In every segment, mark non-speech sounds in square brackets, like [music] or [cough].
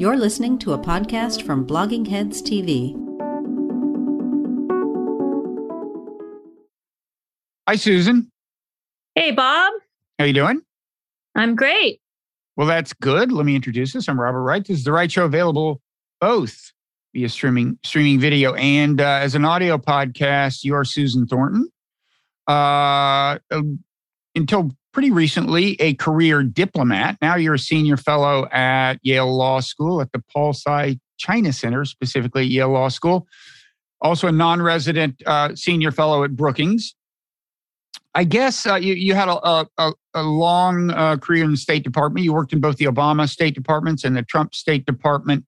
You're listening to a podcast from Blogging Heads TV. Hi, Susan. Hey, Bob. How you doing? I'm great. Well, that's good. Let me introduce us. I'm Robert Wright. This is the Wright Show, available both via streaming streaming video and uh, as an audio podcast. You are Susan Thornton. Uh, um, until pretty recently, a career diplomat. Now you're a senior fellow at Yale Law School at the Paul Tsai China Center, specifically Yale Law School. Also a non-resident uh, senior fellow at Brookings. I guess uh, you, you had a, a, a long uh, career in the State Department. You worked in both the Obama State Departments and the Trump State Department,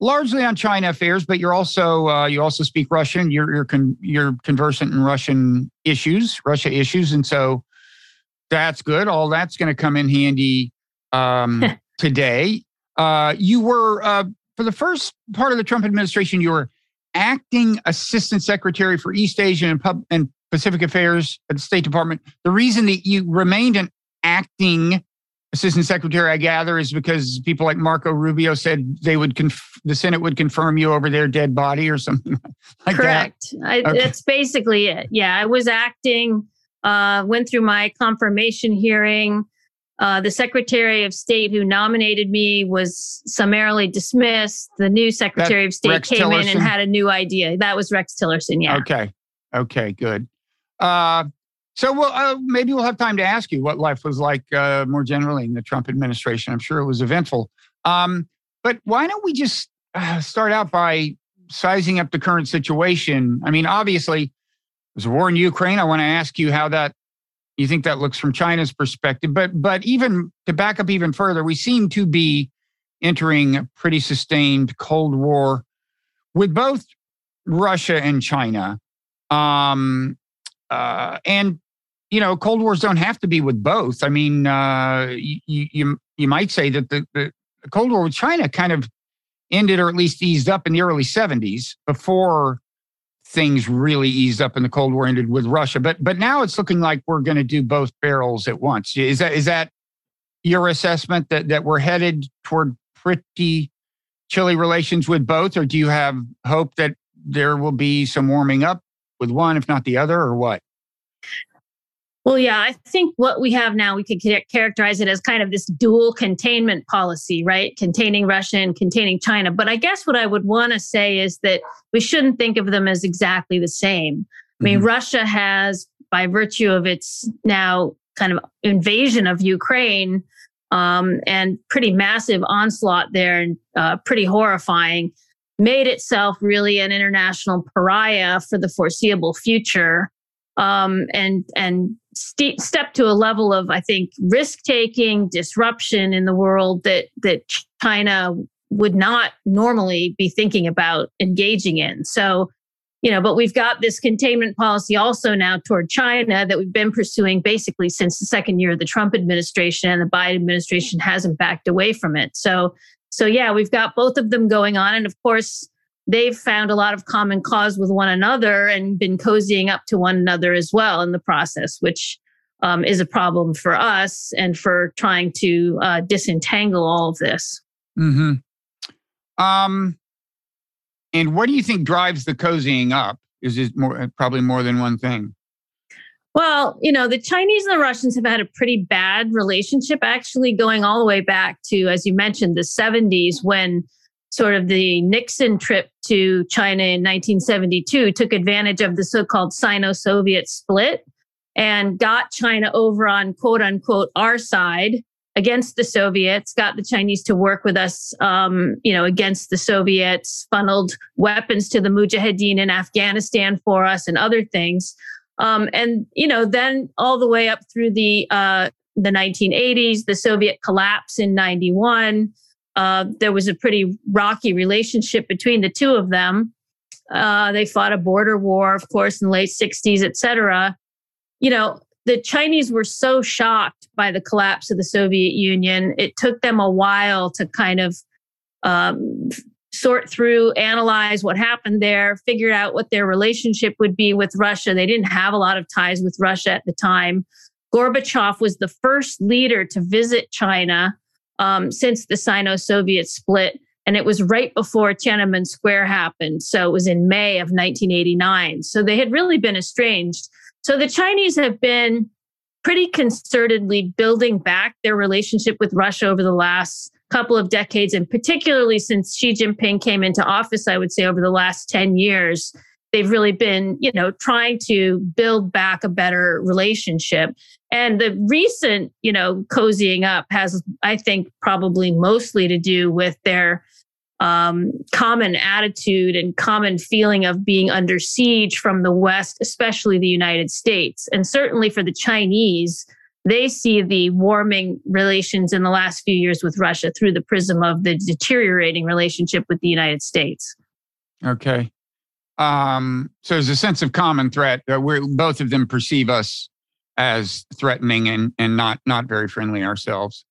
largely on China affairs. But you're also uh, you also speak Russian. You're you're, con- you're conversant in Russian issues, Russia issues, and so that's good. All that's going to come in handy um, [laughs] today. Uh, you were uh, for the first part of the Trump administration. You were acting assistant secretary for East Asia and, Pub- and Pacific Affairs at the State Department. The reason that you remained an acting assistant secretary, I gather, is because people like Marco Rubio said they would conf- the Senate would confirm you over their dead body or something [laughs] like Correct. that. Correct. Okay. That's basically it. Yeah, I was acting. Uh, went through my confirmation hearing. Uh, the Secretary of State who nominated me was summarily dismissed. The new Secretary that of State Rex came Tillerson? in and had a new idea. That was Rex Tillerson. Yeah. Okay. Okay. Good. Uh, so we'll, uh, maybe we'll have time to ask you what life was like uh, more generally in the Trump administration. I'm sure it was eventful. Um, but why don't we just uh, start out by sizing up the current situation? I mean, obviously, there's a war in Ukraine. I want to ask you how that you think that looks from China's perspective. But but even to back up even further, we seem to be entering a pretty sustained Cold War with both Russia and China. Um, uh, and you know, Cold Wars don't have to be with both. I mean, uh, you, you you might say that the, the Cold War with China kind of ended, or at least eased up in the early '70s before things really eased up and the Cold War ended with Russia. But but now it's looking like we're going to do both barrels at once. Is that is that your assessment that that we're headed toward pretty chilly relations with both, or do you have hope that there will be some warming up with one, if not the other, or what? Well, yeah, I think what we have now, we could characterize it as kind of this dual containment policy, right? Containing Russia and containing China. But I guess what I would want to say is that we shouldn't think of them as exactly the same. I mean, mm-hmm. Russia has, by virtue of its now kind of invasion of Ukraine um, and pretty massive onslaught there and uh, pretty horrifying, made itself really an international pariah for the foreseeable future um, and and st- step to a level of I think risk taking, disruption in the world that that China would not normally be thinking about engaging in. So, you know, but we've got this containment policy also now toward China that we've been pursuing basically since the second year of the Trump administration, and the Biden administration hasn't backed away from it. So, so yeah, we've got both of them going on, and of course they've found a lot of common cause with one another and been cozying up to one another as well in the process, which um, is a problem for us and for trying to uh, disentangle all of this. Hmm. Um. And what do you think drives the cozying up? Is it more probably more than one thing? Well, you know, the Chinese and the Russians have had a pretty bad relationship, actually, going all the way back to, as you mentioned, the 70s when sort of the Nixon trip to China in 1972 took advantage of the so called Sino Soviet split and got China over on quote unquote our side against the Soviets, got the Chinese to work with us, um, you know, against the Soviets, funneled weapons to the Mujahideen in Afghanistan for us and other things. Um, and, you know, then all the way up through the, uh, the 1980s, the Soviet collapse in 91, uh, there was a pretty rocky relationship between the two of them. Uh, they fought a border war, of course, in the late 60s, et cetera. You know, the Chinese were so shocked by the collapse of the Soviet Union. It took them a while to kind of um, sort through, analyze what happened there, figure out what their relationship would be with Russia. They didn't have a lot of ties with Russia at the time. Gorbachev was the first leader to visit China um, since the Sino Soviet split And it was right before Tiananmen Square happened. So it was in May of 1989. So they had really been estranged. So the Chinese have been pretty concertedly building back their relationship with Russia over the last couple of decades, and particularly since Xi Jinping came into office, I would say over the last 10 years, they've really been, you know, trying to build back a better relationship. And the recent, you know, cozying up has, I think, probably mostly to do with their um, common attitude and common feeling of being under siege from the West, especially the United States. And certainly for the Chinese, they see the warming relations in the last few years with Russia through the prism of the deteriorating relationship with the United States. Okay. Um, so there's a sense of common threat that we both of them perceive us as threatening and, and not not very friendly ourselves.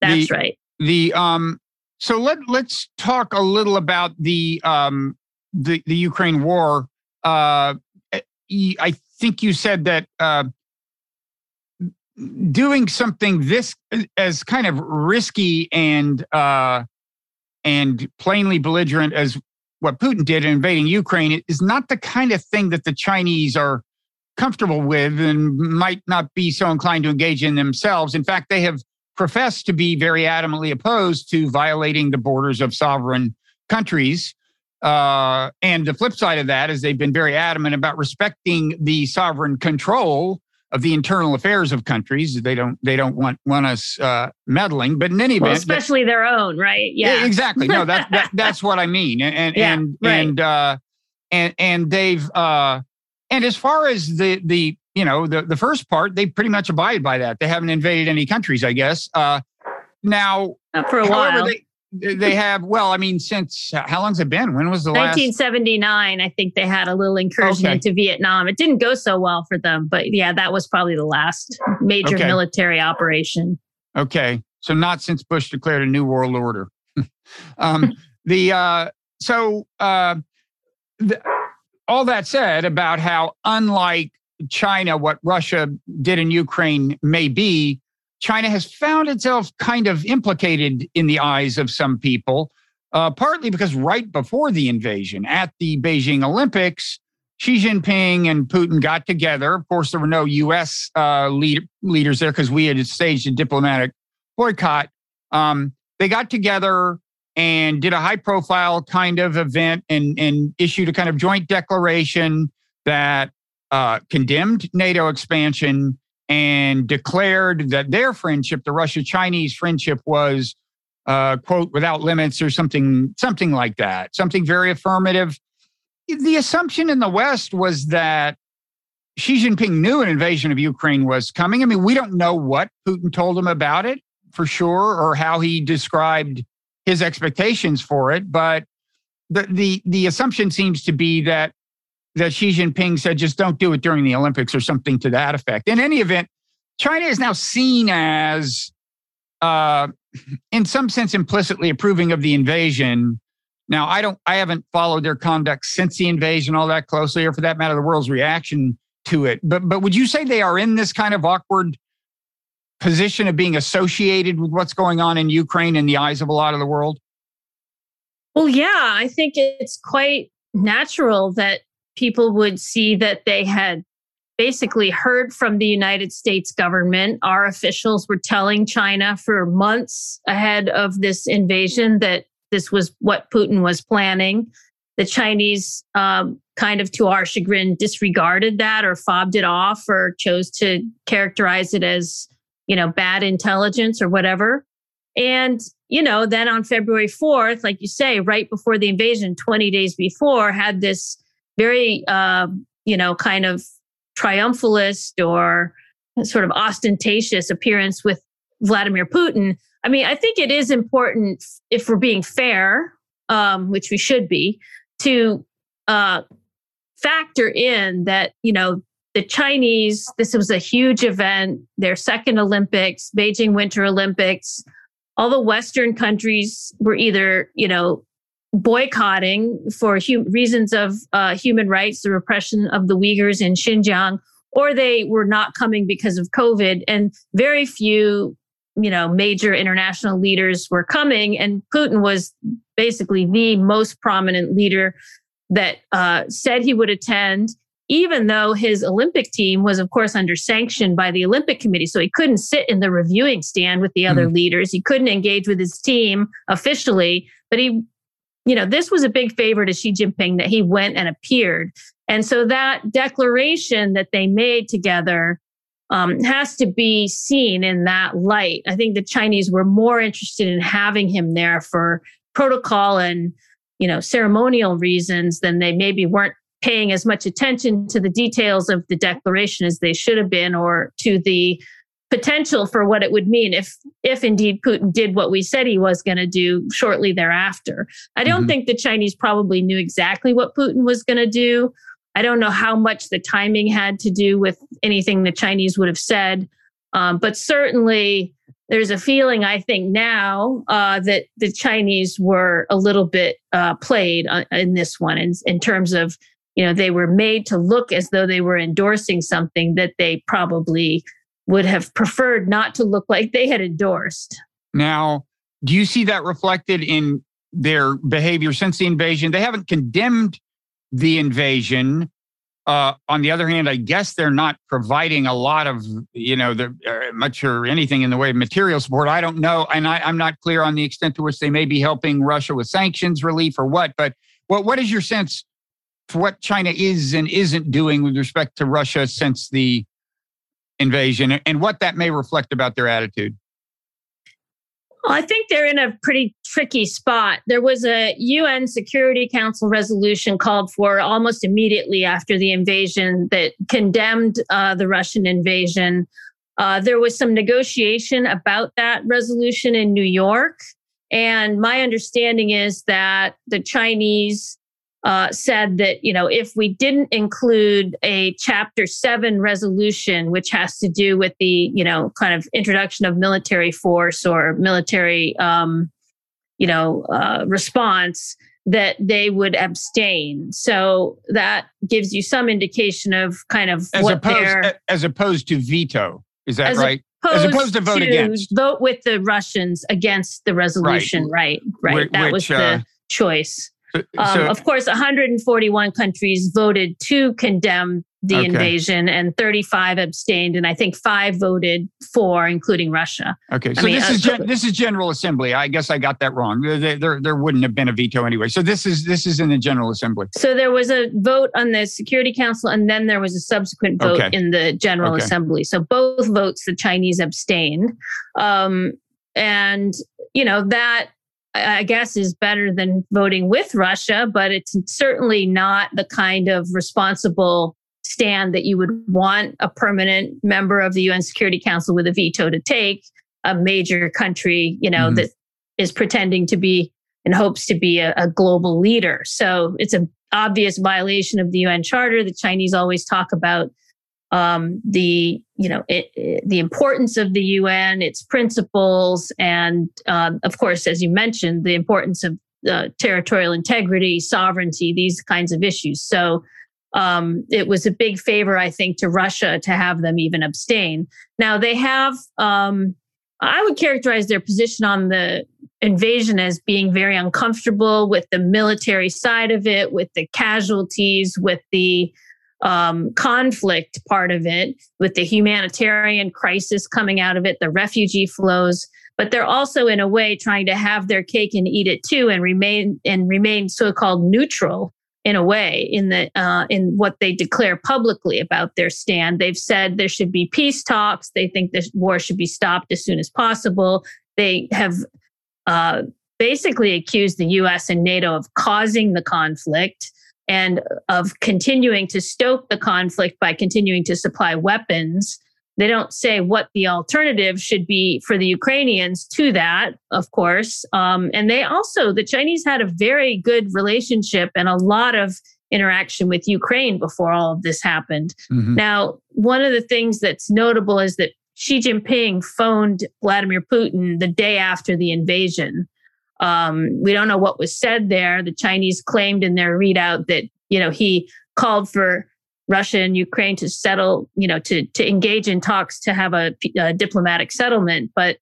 That's the, right. The um so let let's talk a little about the um, the the Ukraine war. Uh, I think you said that uh, doing something this as kind of risky and uh, and plainly belligerent as what Putin did in invading Ukraine is not the kind of thing that the Chinese are comfortable with and might not be so inclined to engage in themselves. In fact, they have professed to be very adamantly opposed to violating the borders of sovereign countries. Uh, and the flip side of that is they've been very adamant about respecting the sovereign control of the internal affairs of countries. They don't they don't want want us uh, meddling. But in any event, well, especially their own, right? Yeah, exactly. No, that, that [laughs] that's what I mean. And and yeah, and right. and, uh, and and they've uh, and as far as the the you know, the, the first part, they pretty much abide by that. They haven't invaded any countries, I guess. Uh, now, Not for a while. They, they have, well, I mean, since how long's it been? When was the 1979, last? I think they had a little incursion okay. into Vietnam. It didn't go so well for them, but yeah, that was probably the last major okay. military operation. Okay. So not since Bush declared a new world order. [laughs] um, the, uh, so, uh, the, all that said about how unlike China what Russia did in Ukraine may be, China has found itself kind of implicated in the eyes of some people, uh, partly because right before the invasion at the Beijing Olympics, Xi Jinping and Putin got together. Of course, there were no U.S. Uh, lead, leaders there because we had staged a diplomatic boycott. Um, they got together and did a high profile kind of event and, and issued a kind of joint declaration that uh, condemned NATO expansion and declared that their friendship, the Russia Chinese friendship, was uh, quote without limits or something something like that, something very affirmative. The assumption in the West was that Xi Jinping knew an invasion of Ukraine was coming. I mean, we don't know what Putin told him about it for sure, or how he described his expectations for it, but the the the assumption seems to be that that Xi Jinping said, just don't do it during the Olympics or something to that effect. In any event, China is now seen as, uh, in some sense, implicitly approving of the invasion. Now, I don't, I haven't followed their conduct since the invasion all that closely, or for that matter, the world's reaction to it. But, but would you say they are in this kind of awkward position of being associated with what's going on in Ukraine in the eyes of a lot of the world? Well, yeah, I think it's quite natural that people would see that they had basically heard from the United States government. Our officials were telling China for months ahead of this invasion that this was what Putin was planning. The Chinese, um, kind of to our chagrin, disregarded that or fobbed it off or chose to characterize it as, you know, bad intelligence or whatever. And, you know, then on February 4th, like you say, right before the invasion, 20 days before, had this very, uh, you know, kind of triumphalist or sort of ostentatious appearance with Vladimir Putin. I mean, I think it is important if we're being fair, um, which we should be, to uh, factor in that, you know, the Chinese, this was a huge event, their second Olympics, Beijing Winter Olympics. All the Western countries were either, you know, boycotting for hu- reasons of uh, human rights, the repression of the Uyghurs in Xinjiang, or they were not coming because of COVID. And very few you know, major international leaders were coming, and Putin was basically the most prominent leader that uh, said he would attend, even though his Olympic team was, of course, under sanction by the Olympic Committee. So he couldn't sit in the reviewing stand with the other mm leaders. He couldn't engage with his team officially, but he, you know, this was a big favor to Xi Jinping that he went and appeared. And so that declaration that they made together um, has to be seen in that light. I think the Chinese were more interested in having him there for protocol and you know ceremonial reasons than they maybe weren't paying as much attention to the details of the declaration as they should have been or to the potential for what it would mean if if indeed Putin did what we said he was going to do shortly thereafter. I don't mm-hmm. think the Chinese probably knew exactly what Putin was going to do. I don't know how much the timing had to do with anything the Chinese would have said, um, but certainly there's a feeling I think now uh, that the Chinese were a little bit uh, played uh, in this one in, in terms of you know they were made to look as though they were endorsing something that they probably would have preferred not to look like they had endorsed. Now, do you see that reflected in their behavior since the invasion? They haven't condemned the invasion, uh, on the other hand, I guess they're not providing a lot of, you know, the, uh, much or anything in the way of material support. I don't know, and I, am not clear on the extent to which they may be helping Russia with sanctions relief or what. But what what is your sense what China is and isn't doing with respect to Russia since the invasion, and what that may reflect about their attitude? Well, I think they're in a pretty tricky spot. There was a UN Security Council resolution called for almost immediately after the invasion that condemned uh, the Russian invasion. Uh, there was some negotiation about that resolution in New York. And my understanding is that the Chinese uh, said that you know if we didn't include a chapter 7 resolution which has to do with the you know kind of introduction of military force or military um, you know uh, response that they would abstain. So that gives you some indication of kind of as what opposed as opposed to veto. Is that as right? As opposed to vote to against. vote with the russians against the resolution. Right. Right, right. that which, was the uh, choice um, so, of course, 141 countries voted to condemn the okay. invasion, and 35 abstained, and I think five voted for, including Russia. Okay, so I mean, this uh, is gen- this is General Assembly. I guess I got that wrong. There, there, there wouldn't have been a veto anyway. So this is this is in the General Assembly. So there was a vote on the Security Council, and then there was a subsequent vote okay. in the General okay. Assembly. So both votes, the Chinese abstained, um, and you know that I guess, is better than voting with Russia, but it's certainly not the kind of responsible stand that you would want a permanent member of the UN Security Council with a veto to take. A major country, you know, mm-hmm. that is pretending to be and hopes to be a, a global leader. So it's an obvious violation of the UN Charter. The Chinese always talk about um, the you know it, it, the importance of the UN, its principles, and uh, of course, as you mentioned, the importance of uh, territorial integrity, sovereignty, these kinds of issues. So um, it was a big favor, I think, to Russia to have them even abstain. Now they have. Um, I would characterize their position on the invasion as being very uncomfortable with the military side of it, with the casualties, with the um, conflict part of it, with the humanitarian crisis coming out of it, the refugee flows. But they're also, in a way, trying to have their cake and eat it too, and remain and remain so-called neutral in a way in the uh, in what they declare publicly about their stand. They've said there should be peace talks. They think this war should be stopped as soon as possible. They have uh, basically accused the U.S. and NATO of causing the conflict and of continuing to stoke the conflict by continuing to supply weapons. They don't say what the alternative should be for the Ukrainians to that, of course. Um, and they also, the Chinese had a very good relationship and a lot of interaction with Ukraine before all of this happened. Mm-hmm. Now, one of the things that's notable is that Xi Jinping phoned Vladimir Putin the day after the invasion um, we don't know what was said there. The Chinese claimed in their readout that you know he called for Russia and Ukraine to settle, you know, to to engage in talks to have a, a diplomatic settlement. But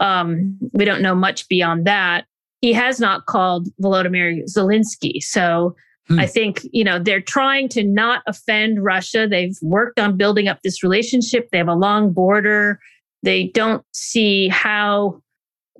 Um, we don't know much beyond that. He has not called Volodymyr Zelensky. So hmm. I think, you know, they're trying to not offend Russia. They've worked on building up this relationship. They have a long border. They don't see how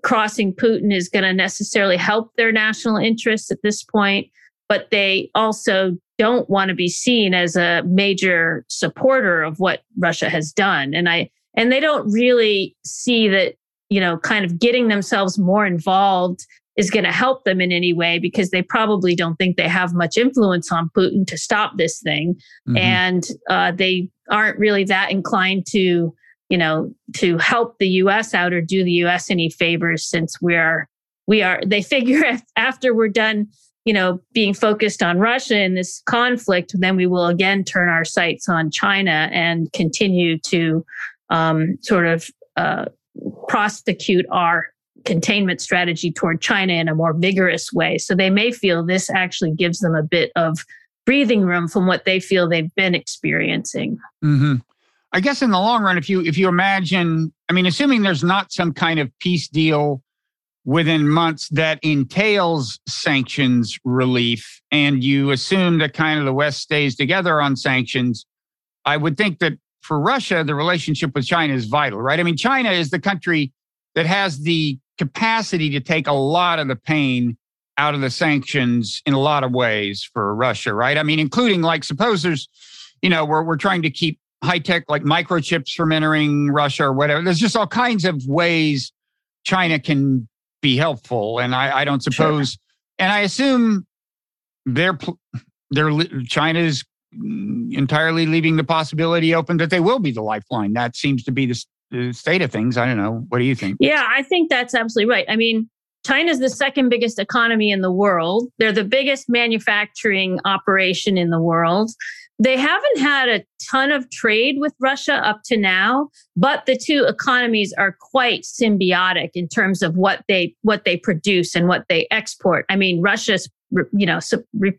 crossing Putin is going to necessarily help their national interests at this point, but they also don't want to be seen as a major supporter of what Russia has done. And I and they don't really see that, you know, kind of getting themselves more involved is going to help them in any way because they probably don't think they have much influence on Putin to stop this thing. Mm-hmm. And uh, they aren't really that inclined to you know, to help the US out or do the US any favors since we are we are they figure [laughs] after we're done, you know, being focused on Russia in this conflict, then we will again turn our sights on China and continue to um, sort of uh, prosecute our containment strategy toward China in a more vigorous way. So they may feel this actually gives them a bit of breathing room from what they feel they've been experiencing. Mm-hmm. I guess in the long run, if you if you imagine, I mean, assuming there's not some kind of peace deal within months that entails sanctions relief, and you assume that kind of the West stays together on sanctions, I would think that for Russia, the relationship with China is vital, right? I mean, China is the country that has the capacity to take a lot of the pain out of the sanctions in a lot of ways for Russia, right? I mean, including like suppose there's, you know, we're we're trying to keep high tech like microchips from entering Russia or whatever. There's just all kinds of ways China can be helpful, and I, I don't suppose. Sure. And I assume they're they're China's entirely leaving the possibility open that they will be the lifeline. That seems to be the, the state of things. I don't know. What do you think? Yeah, I think that's absolutely right. I mean, China's the second biggest economy in the world. They're the biggest manufacturing operation in the world. They haven't had a ton of trade with Russia up to now, but the two economies are quite symbiotic in terms of what they what they produce and what they export. I mean, Russia, you know, su- re-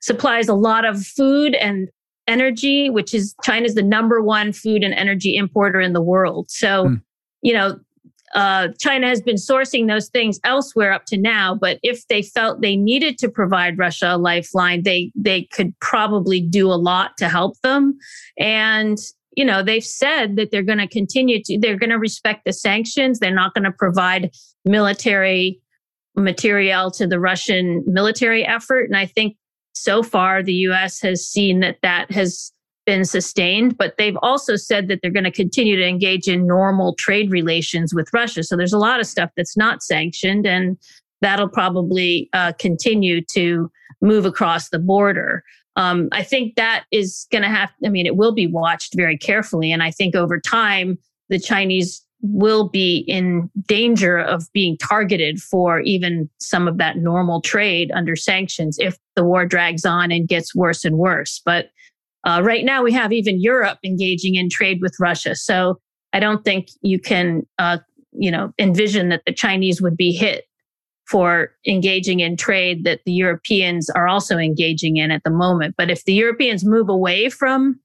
supplies a lot of food and energy, which is China's the number one food and energy importer in the world. So, mm. you know, uh, China has been sourcing those things elsewhere up to now, but if they felt they needed to provide Russia a lifeline, they they could probably do a lot to help them. And you know, they've said that they're going to continue to they're going to respect the sanctions. They're not going to provide military material to the Russian military effort. And I think so far the U.S. has seen that that has been sustained, but they've also said that they're going to continue to engage in normal trade relations with Russia. So there's a lot of stuff that's not sanctioned, and that'll probably uh, continue to move across the border. Um, I think that is going to have, I mean, it will be watched very carefully. And I think over time, the Chinese will be in danger of being targeted for even some of that normal trade under sanctions if the war drags on and gets worse and worse. But uh, right now, we have even Europe engaging in trade with Russia. So I don't think you can, uh, you know, envision that the Chinese would be hit for engaging in trade that the Europeans are also engaging in at the moment. But if the Europeans move away from,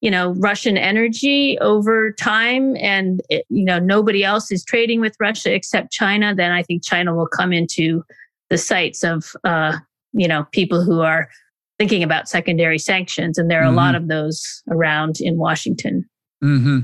you know, Russian energy over time, and it, you know nobody else is trading with Russia except China, then I think China will come into the sights of, uh, you know, people who are thinking about secondary sanctions. And there are mm-hmm. a lot mm-hmm. of those around in Washington. Mm-hmm.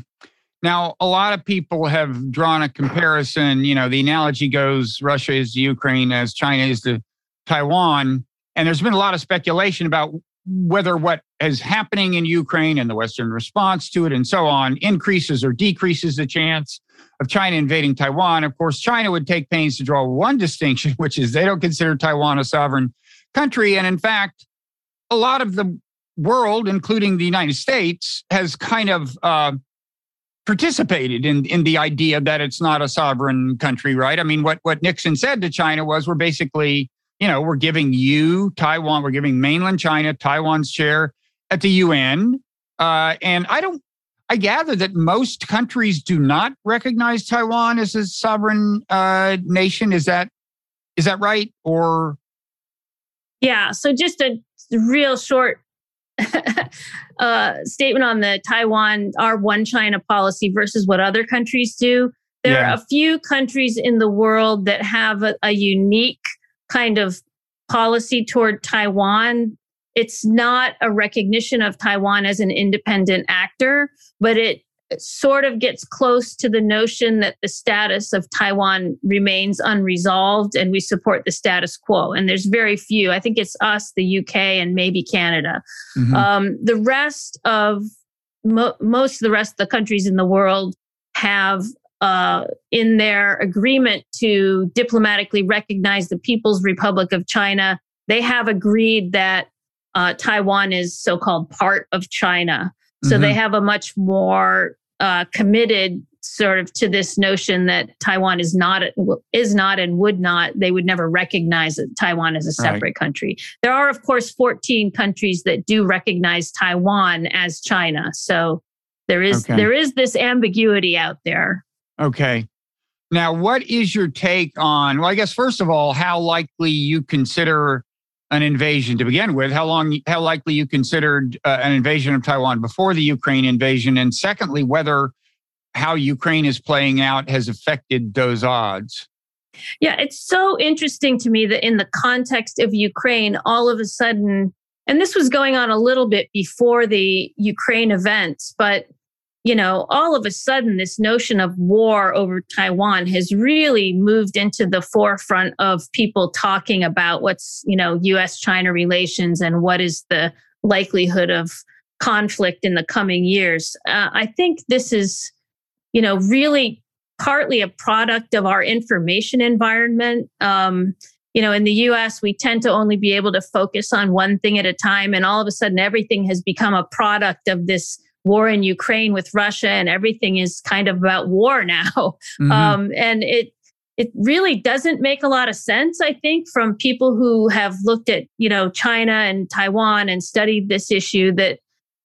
Now, a lot of people have drawn a comparison. You know, the analogy goes Russia is to Ukraine as China is to Taiwan. And there's been a lot of speculation about whether what is happening in Ukraine and the Western response to it and so on increases or decreases the chance of China invading Taiwan. Of course, China would take pains to draw one [laughs] distinction, which is they don't consider Taiwan a sovereign country. And in fact, a lot of the world, including the United States, has kind of uh, participated in in the idea that it's not a sovereign country, right? I mean, what what Nixon said to China was, we're basically, you know, we're giving you Taiwan, we're giving mainland China Taiwan's share at the UN, uh, and I don't. I gather that most countries do not recognize Taiwan as a sovereign uh, nation. Is that is that right? Or yeah. So just a real short [laughs] uh, statement on the Taiwan our one China policy versus what other countries do. There Yeah. are a few countries in the world that have a, a unique kind of policy toward Taiwan. It's not a recognition of Taiwan as an independent actor, but it sort of gets close to the notion that the status of Taiwan remains unresolved and we support the status quo. And there's very few. I think it's us, the UK, and maybe Canada. Mhm. Um, the rest of mo- most of the rest of the countries in the world have uh, in their agreement to diplomatically recognize the People's Republic of China, they have agreed that uh, Taiwan is so-called part of China. So Mhm. they have a much more uh, committed sort of to this notion that Taiwan is not is not and would not they would never recognize that Taiwan as a Right. separate country. There are of course 14 countries that do recognize Taiwan as China. So there is Okay. there is this ambiguity out there. Okay. Now, what is your take on? Well, I guess first of all, how likely you consider an invasion to begin with? How long? How likely you considered uh, an invasion of Taiwan before the Ukraine invasion? And secondly, whether how Ukraine is playing out has affected those odds. Yeah, it's so interesting to me that in the context of Ukraine, all of a sudden, and this was going on a little bit before the Ukraine events, but you know, all of a sudden, this notion of war over Taiwan has really moved into the forefront of people talking about what's, you know, US China relations and what is the likelihood of conflict in the coming years. Uh, I think this is, you know, really partly a product of our information environment. Um, you know, in the US, we tend to only be able to focus on one thing at a time. And all of a sudden, everything has become a product of this war in Ukraine with Russia, and everything is kind of about war [laughs] now. Mhm. Um, and it, it really doesn't make a lot of sense, I think, from people who have looked at, you know, China and Taiwan and studied this issue that,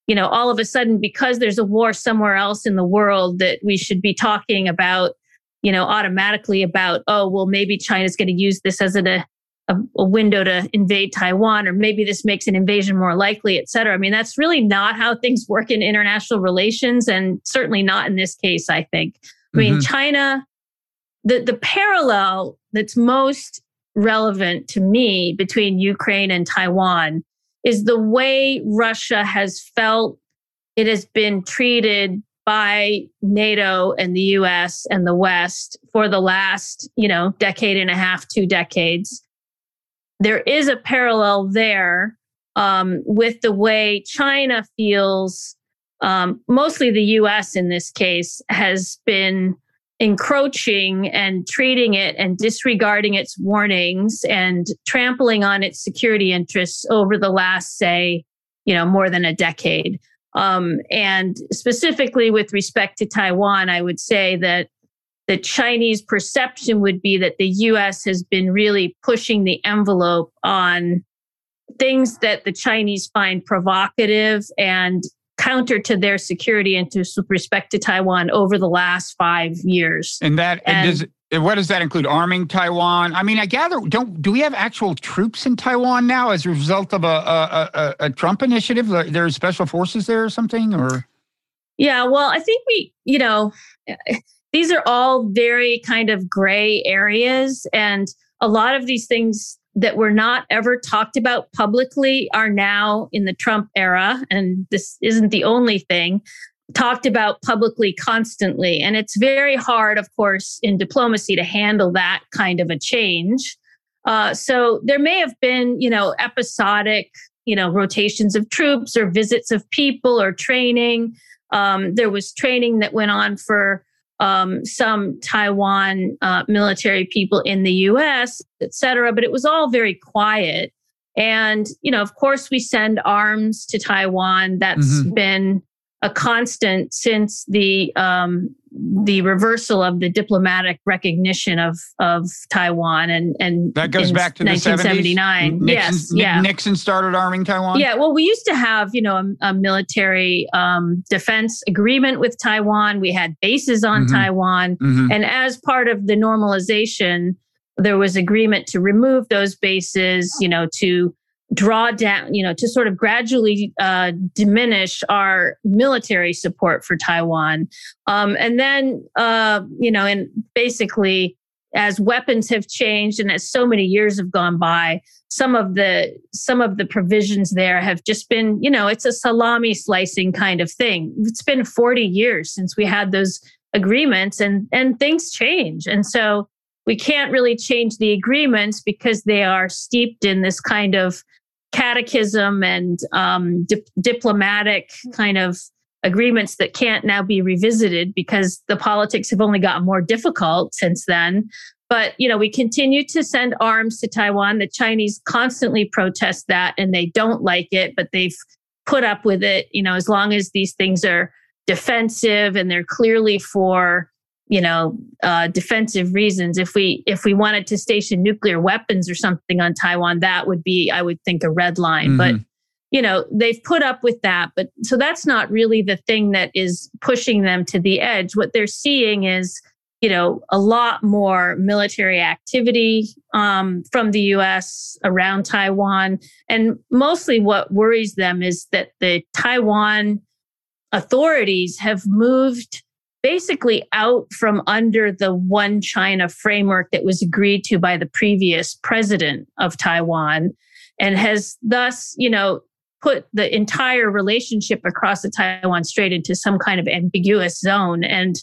you know, all of a sudden, because there's a war somewhere else in the world, that we should be talking about, you know, automatically about, oh, well, maybe China's going to use this as a, a, a window to invade Taiwan, or maybe this makes an invasion more likely, et cetera. I mean, that's really not how things work in international relations, and certainly not in this case, I think. I mean, Mhm. China, the, the parallel that's most relevant to me between Ukraine and Taiwan is the way Russia has felt it has been treated by NATO and the US and the West for the last, you know, decade and a half, two decades. There is a parallel there um, with the way China feels, um, mostly the US in this case, has been encroaching and treating it and disregarding its warnings and trampling on its security interests over the last, say, you know, more than a decade. Um, and specifically with respect to Taiwan, I would say that the Chinese perception would be that the US has been really pushing the envelope on things that the Chinese find provocative and counter to their security and to respect to Taiwan over the last five years. And that And- does what does that include? Arming Taiwan? I mean, I gather don't do we have actual troops in Taiwan now as a result of a a, a, a Trump initiative? There- There's special forces there or something, or Yeah, well, I think we, you know, these are all very kind of gray areas. And a lot of these things that were not ever talked about publicly are now in the Trump era. And this isn't the only thing talked about publicly constantly. And it's very hard, of course, in diplomacy to handle that kind of a change. Uh, so there may have been, you know, episodic, you know, rotations of troops or visits of people or training. Um, there was training that went on for um, some Taiwan uh, military people in the US, et cetera, but it was all very quiet. And, you know, of course, we send arms to Taiwan. That's been a constant since the um, the reversal of the diplomatic recognition of of Taiwan and and that goes back to the 1979. 70s? Nixon, yes, yeah. Nixon started arming Taiwan. Yeah, well, we used to have, you know, a, a military um, defense agreement with Taiwan. We had bases on Mhm. Taiwan, Mhm. and as part of the normalization, there was agreement to remove those bases, you know, to draw down, you know, to sort of gradually uh, diminish our military support for Taiwan. Um, and then, uh, you know, and basically, as weapons have changed and as so many years have gone by, some of the some of the provisions there have just been, you know, it's a salami slicing kind of thing. It's been 40 years since we had those agreements, and and things change, and so we can't really change the agreements because they are steeped in this kind of catechism and um, di- diplomatic kind of agreements that can't now be revisited because the politics have only gotten more difficult since then. But you know, we continue to send arms to Taiwan. The Chinese constantly protest that, and they don't like it, but they've put up with it. You know, as long as these things are defensive and they're clearly for you know uh, defensive reasons. If we if we wanted to station nuclear weapons or something on taiwan that would be i would think a red line. Mm-hmm. but you know they've put up with that. But so that's not really the thing that is pushing them to the edge. What they're seeing is you know a lot more military activity um, from the us around taiwan. And mostly what worries them is that the taiwan authorities have moved basically out from under the one China framework that was agreed to by the previous president of Taiwan and has thus, you know, put the entire relationship across the Taiwan Strait into some kind of ambiguous zone. And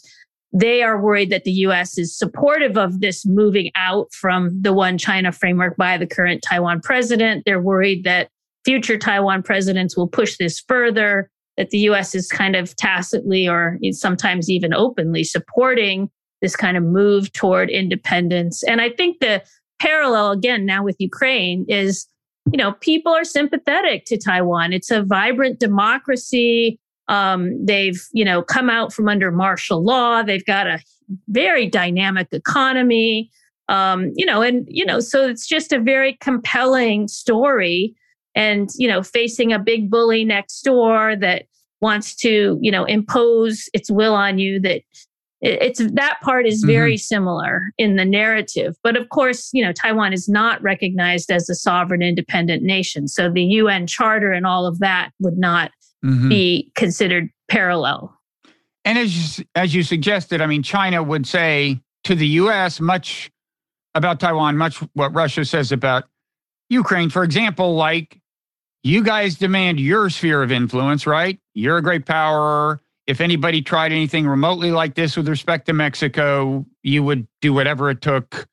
they are worried that the US is supportive of this moving out from the one China framework by the current Taiwan president. They're worried that future Taiwan presidents will push this further that the US is kind of tacitly or sometimes even openly supporting this kind of move toward independence. And I think the parallel again now with Ukraine is you know people are sympathetic to Taiwan. It's a vibrant democracy. Um, they've you know come out from under martial law. They've got a very dynamic economy. Um, you know, and you know, so it's just a very compelling story and you know facing a big bully next door that wants to you know impose its will on you that it's that part is very mm-hmm. similar in the narrative but of course you know taiwan is not recognized as a sovereign independent nation so the un charter and all of that would not mm-hmm. be considered parallel and as you, as you suggested i mean china would say to the us much about taiwan much what russia says about ukraine for example like you guys demand your sphere of influence, right? You're a great power. If anybody tried anything remotely like this with respect to Mexico, you would do whatever it took,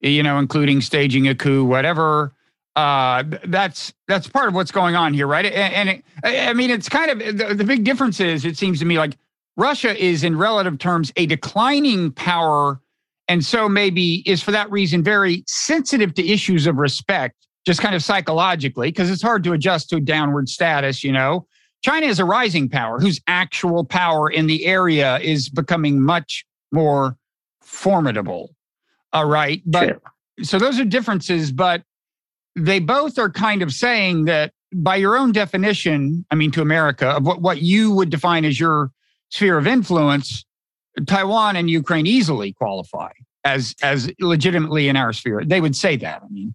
you know, including staging a coup, whatever. Uh, that's that's part of what's going on here, right? And, and it, I mean, it's kind of the, the big difference is it seems to me like Russia is, in relative terms, a declining power, and so maybe is for that reason very sensitive to issues of respect just kind of psychologically, because it's hard to adjust to downward status, you know. China is a rising power whose actual power in the area is becoming much more formidable. All right. But True. so those are differences, but they both are kind of saying that by your own definition, I mean, to America, of what, what you would define as your sphere of influence, Taiwan and Ukraine easily qualify as as legitimately in our sphere. They would say that. I mean,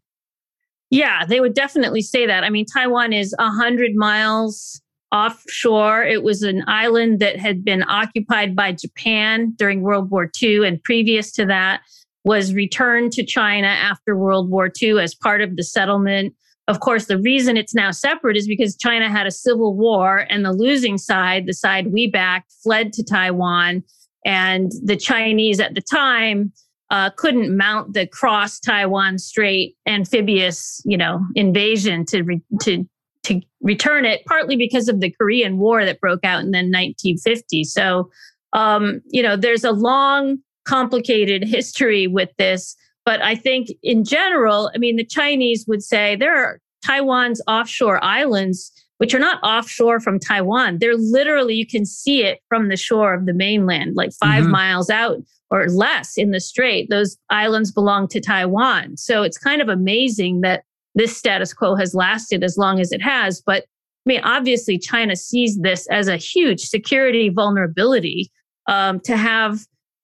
yeah, they would definitely say that. I mean, Taiwan is 100 miles offshore. It was an island that had been occupied by Japan during World War II, and previous to that, was returned to China after World War II as part of the settlement. Of course, the reason it's now separate is because China had a civil war, and the losing side, the side we backed, fled to Taiwan. And the Chinese at the time uh, couldn't mount the cross Taiwan Strait amphibious, you know, invasion to re- to to return it, partly because of the Korean War that broke out in the 1950s. So, um, you know, there's a long, complicated history with this. But I think in general, I mean, the Chinese would say there are Taiwan's offshore islands which are not offshore from Taiwan. They're literally, you can see it from the shore of the mainland, like 5 mm-hmm. miles out or less in the strait. Those islands belong to Taiwan. So it's kind of amazing that this status quo has lasted as long as it has. But I mean, obviously, China sees this as a huge security vulnerability um, to have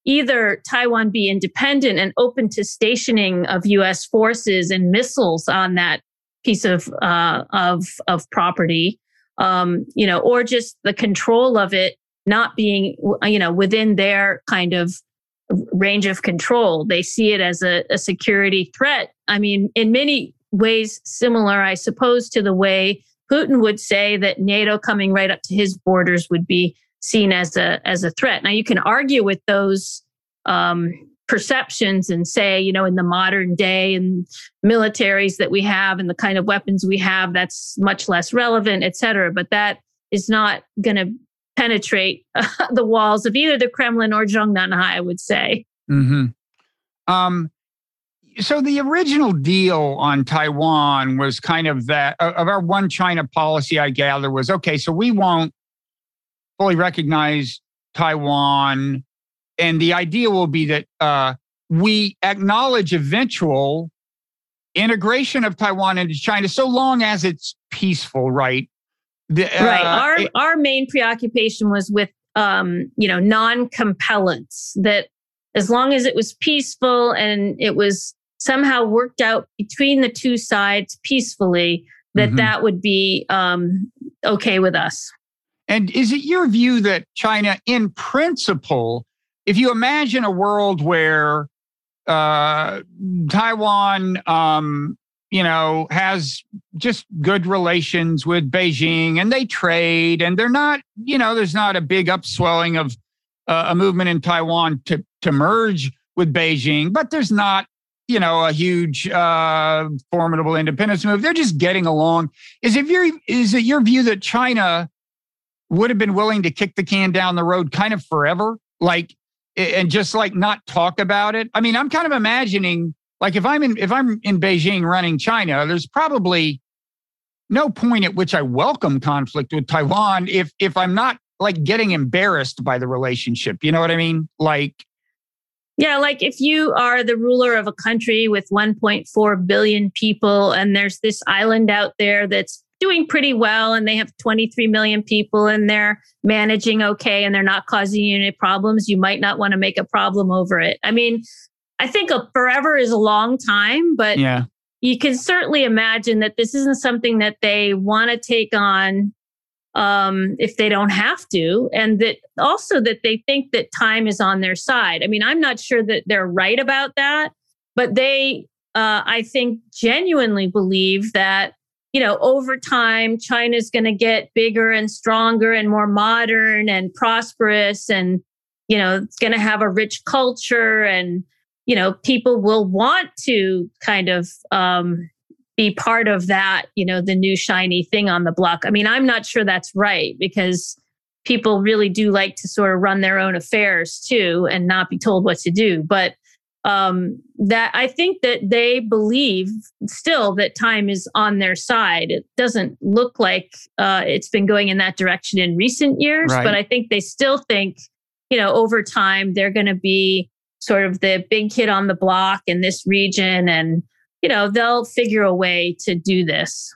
either Taiwan be independent and open to stationing of US forces and missiles on that piece of uh, of of property, um, you know, or just the control of it not being, you know, within their kind of range of control. They see it as a, a security threat. I mean, in many ways, similar, I suppose, to the way Putin would say that NATO coming right up to his borders would be seen as a as a threat. Now, you can argue with those um, perceptions and say, you know, in the modern day and militaries that we have and the kind of weapons we have, that's much less relevant, et cetera. But that is not going to penetrate uh, [laughs] the walls of either the Kremlin or Zhongnanhai, I would say. Mm-hmm. Um, so the original deal on Taiwan was kind of that of our one China policy, I gather, was okay, so we won't fully recognize Taiwan and the idea will be that uh, we acknowledge eventual integration of Taiwan into China, so long as it's peaceful, right? The, uh, right. Our it, our main preoccupation was with um, you know non-compellence. That as long as it was peaceful and it was somehow worked out between the two sides peacefully, that mm-hmm. that would be um, okay with us. And is it your view that China, in principle, if you imagine a world where uh, Taiwan, um, you know, has just good relations with Beijing and they trade and they're not, you know, there's not a big upswelling of uh, a movement in Taiwan to, to merge with Beijing, but there's not, you know, a huge, uh, formidable independence move. They're just getting along. Is it your, is it your view that China would have been willing to kick the can down the road kind of forever? Like and just like not talk about it. I mean, I'm kind of imagining like if I'm in if I'm in Beijing running China, there's probably no point at which I welcome conflict with Taiwan if if I'm not like getting embarrassed by the relationship. You know what I mean? Like yeah, like if you are the ruler of a country with 1.4 billion people and there's this island out there that's doing pretty well and they have 23 million people and they're managing okay and they're not causing you any problems, you might not want to make a problem over it. I mean, I think a forever is a long time, but yeah. you can certainly imagine that this isn't something that they want to take on um, if they don't have to, and that also that they think that time is on their side. I mean, I'm not sure that they're right about that, but they, uh, I think, genuinely believe that you know, over time, China's going to get bigger and stronger and more modern and prosperous. And, you know, it's going to have a rich culture. And, you know, people will want to kind of um, be part of that, you know, the new shiny thing on the block. I mean, I'm not sure that's right because people really do like to sort of run their own affairs too and not be told what to do. But um, that I think that they believe still that time is on their side. It doesn't look like uh, it's been going in that direction in recent years, right. but I think they still think, you know, over time they're going to be sort of the big kid on the block in this region, and you know they'll figure a way to do this.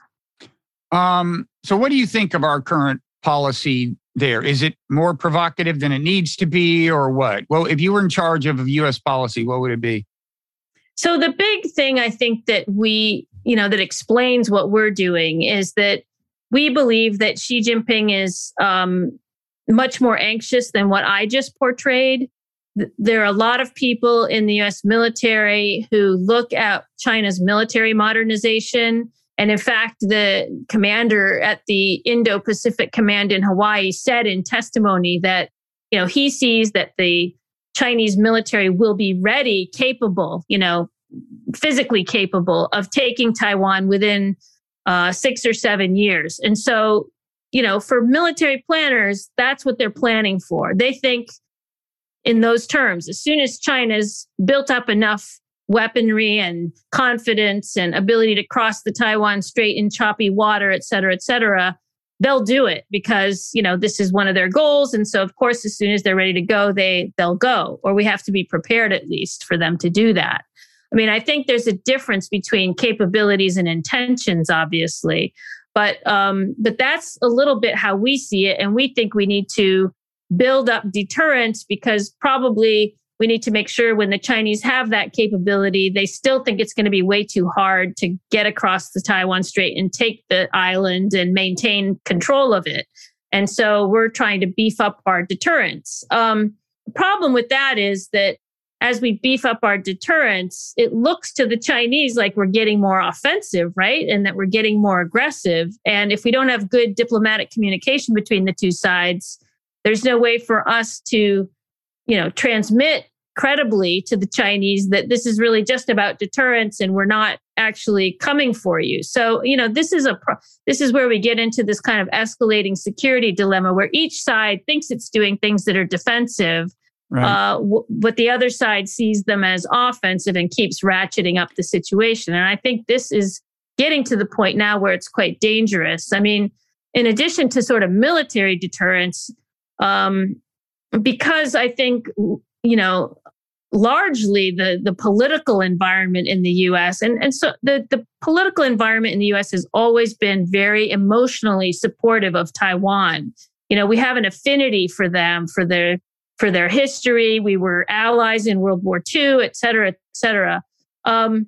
Um, so, what do you think of our current policy there? Is it more provocative than it needs to be, or what? Well, if you were in charge of U.S. policy, what would it be? So the big thing I think that we, you know, that explains what we're doing is that we believe that Xi Jinping is um, much more anxious than what I just portrayed. There are a lot of people in the US military who look at China's military modernization and in fact, the commander at the Indo Pacific Command in Hawaii said in testimony that, you know, he sees that the Chinese military will be ready, capable, you know, physically capable of taking Taiwan within uh, six or seven years. And so, you know, for military planners, that's what they're planning for. They think in those terms. As soon as China's built up enough weaponry and confidence and ability to cross the Taiwan Strait in choppy water, et cetera, et cetera, they'll do it because you know this is one of their goals. And so, of course, as soon as they're ready to go, they they'll go, or we have to be prepared at least for them to do that. I mean, I think there's a difference between capabilities and intentions, obviously, but um, but that's a little bit how we see it, and we think we need to build up deterrence because probably we need to make sure when the Chinese have that capability, they still think it's going to be way too hard to get across the Taiwan Strait and take the island and maintain control of it. And so we're trying to beef up our deterrence. Um, the problem with that is that as we beef up our deterrence, it looks to the Chinese like we're getting more offensive, right? And that we're getting more aggressive. And if we don't have good diplomatic communication between the two sides, there's no way for us to, you know, transmit credibly to the Chinese that this is really just about deterrence and we're not actually coming for you. So, you know, this is a pro- this is where we get into this kind of escalating security dilemma where each side thinks it's doing things that are defensive Right. Uh, w- but the other side sees them as offensive and keeps ratcheting up the situation. And I think this is getting to the point now where it's quite dangerous. I mean, in addition to sort of military deterrence, um, because I think, you know, largely the, the political environment in the US, and, and so the, the political environment in the US has always been very emotionally supportive of Taiwan. You know, we have an affinity for them, for their for their history. We were allies in World War II, et cetera, et cetera. Um,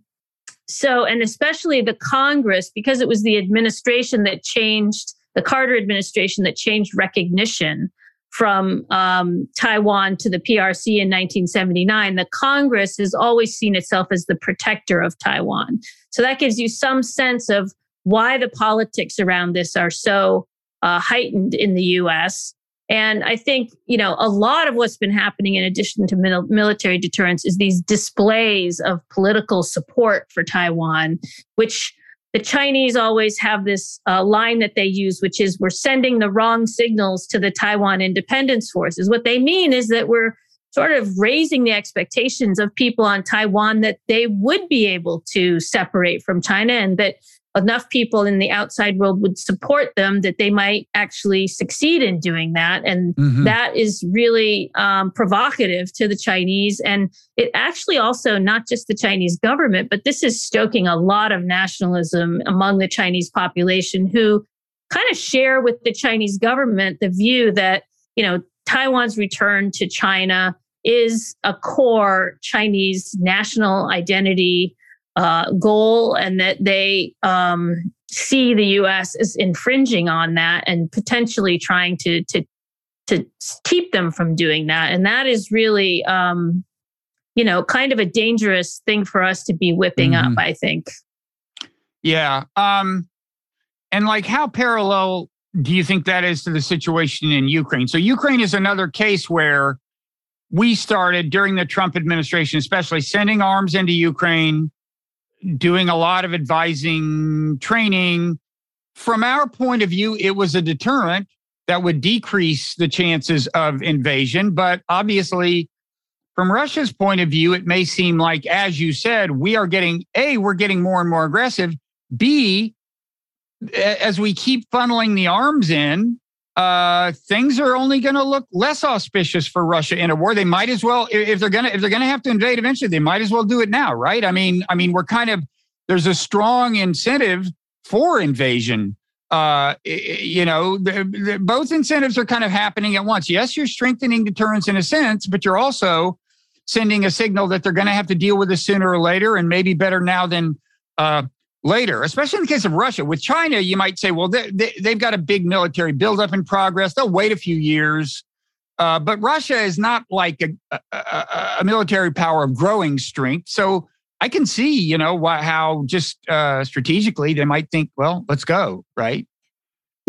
so, and especially the Congress, because it was the administration that changed, the Carter administration that changed recognition from um, Taiwan to the PRC in 1979, the Congress has always seen itself as the protector of Taiwan. So that gives you some sense of why the politics around this are so uh, heightened in the US. And I think, you know, a lot of what's been happening in addition to mil- military deterrence is these displays of political support for Taiwan, which the Chinese always have this uh, line that they use, which is we're sending the wrong signals to the Taiwan independence forces. What they mean is that we're sort of raising the expectations of people on Taiwan that they would be able to separate from China and that enough people in the outside world would support them that they might actually succeed in doing that. And mm-hmm. that is really um, provocative to the Chinese. And it actually also, not just the Chinese government, but this is stoking a lot of nationalism among the Chinese population who kind of share with the Chinese government the view that, you know, Taiwan's return to China is a core Chinese national identity uh, goal and that they um, see the U.S. as infringing on that and potentially trying to to to keep them from doing that. And that is really, um, you know, kind of a dangerous thing for us to be whipping mm-hmm. up. I think. Yeah. Um, and like, how parallel do you think that is to the situation in Ukraine? So Ukraine is another case where we started during the Trump administration, especially sending arms into Ukraine doing a lot of advising, training. From our point of view, it was a deterrent that would decrease the chances of invasion. But obviously, from Russia's point of view, it may seem like, as you said, we are getting A, we're getting more and more aggressive. B, as we keep funneling the arms in, uh, things are only going to look less auspicious for Russia in a war. They might as well, if they're going to, if they're going to have to invade eventually, they might as well do it now, right? I mean, I mean, we're kind of there's a strong incentive for invasion. Uh, you know, the, the, both incentives are kind of happening at once. Yes, you're strengthening deterrence in a sense, but you're also sending a signal that they're going to have to deal with this sooner or later, and maybe better now than uh, later, especially in the case of Russia. With China, you might say, well, they, they, they've got a big military buildup in progress. They'll wait a few years. Uh, but Russia is not like a, a, a, military power of growing strength. So I can see, you know, why, how just uh, strategically they might think, well, let's go, right?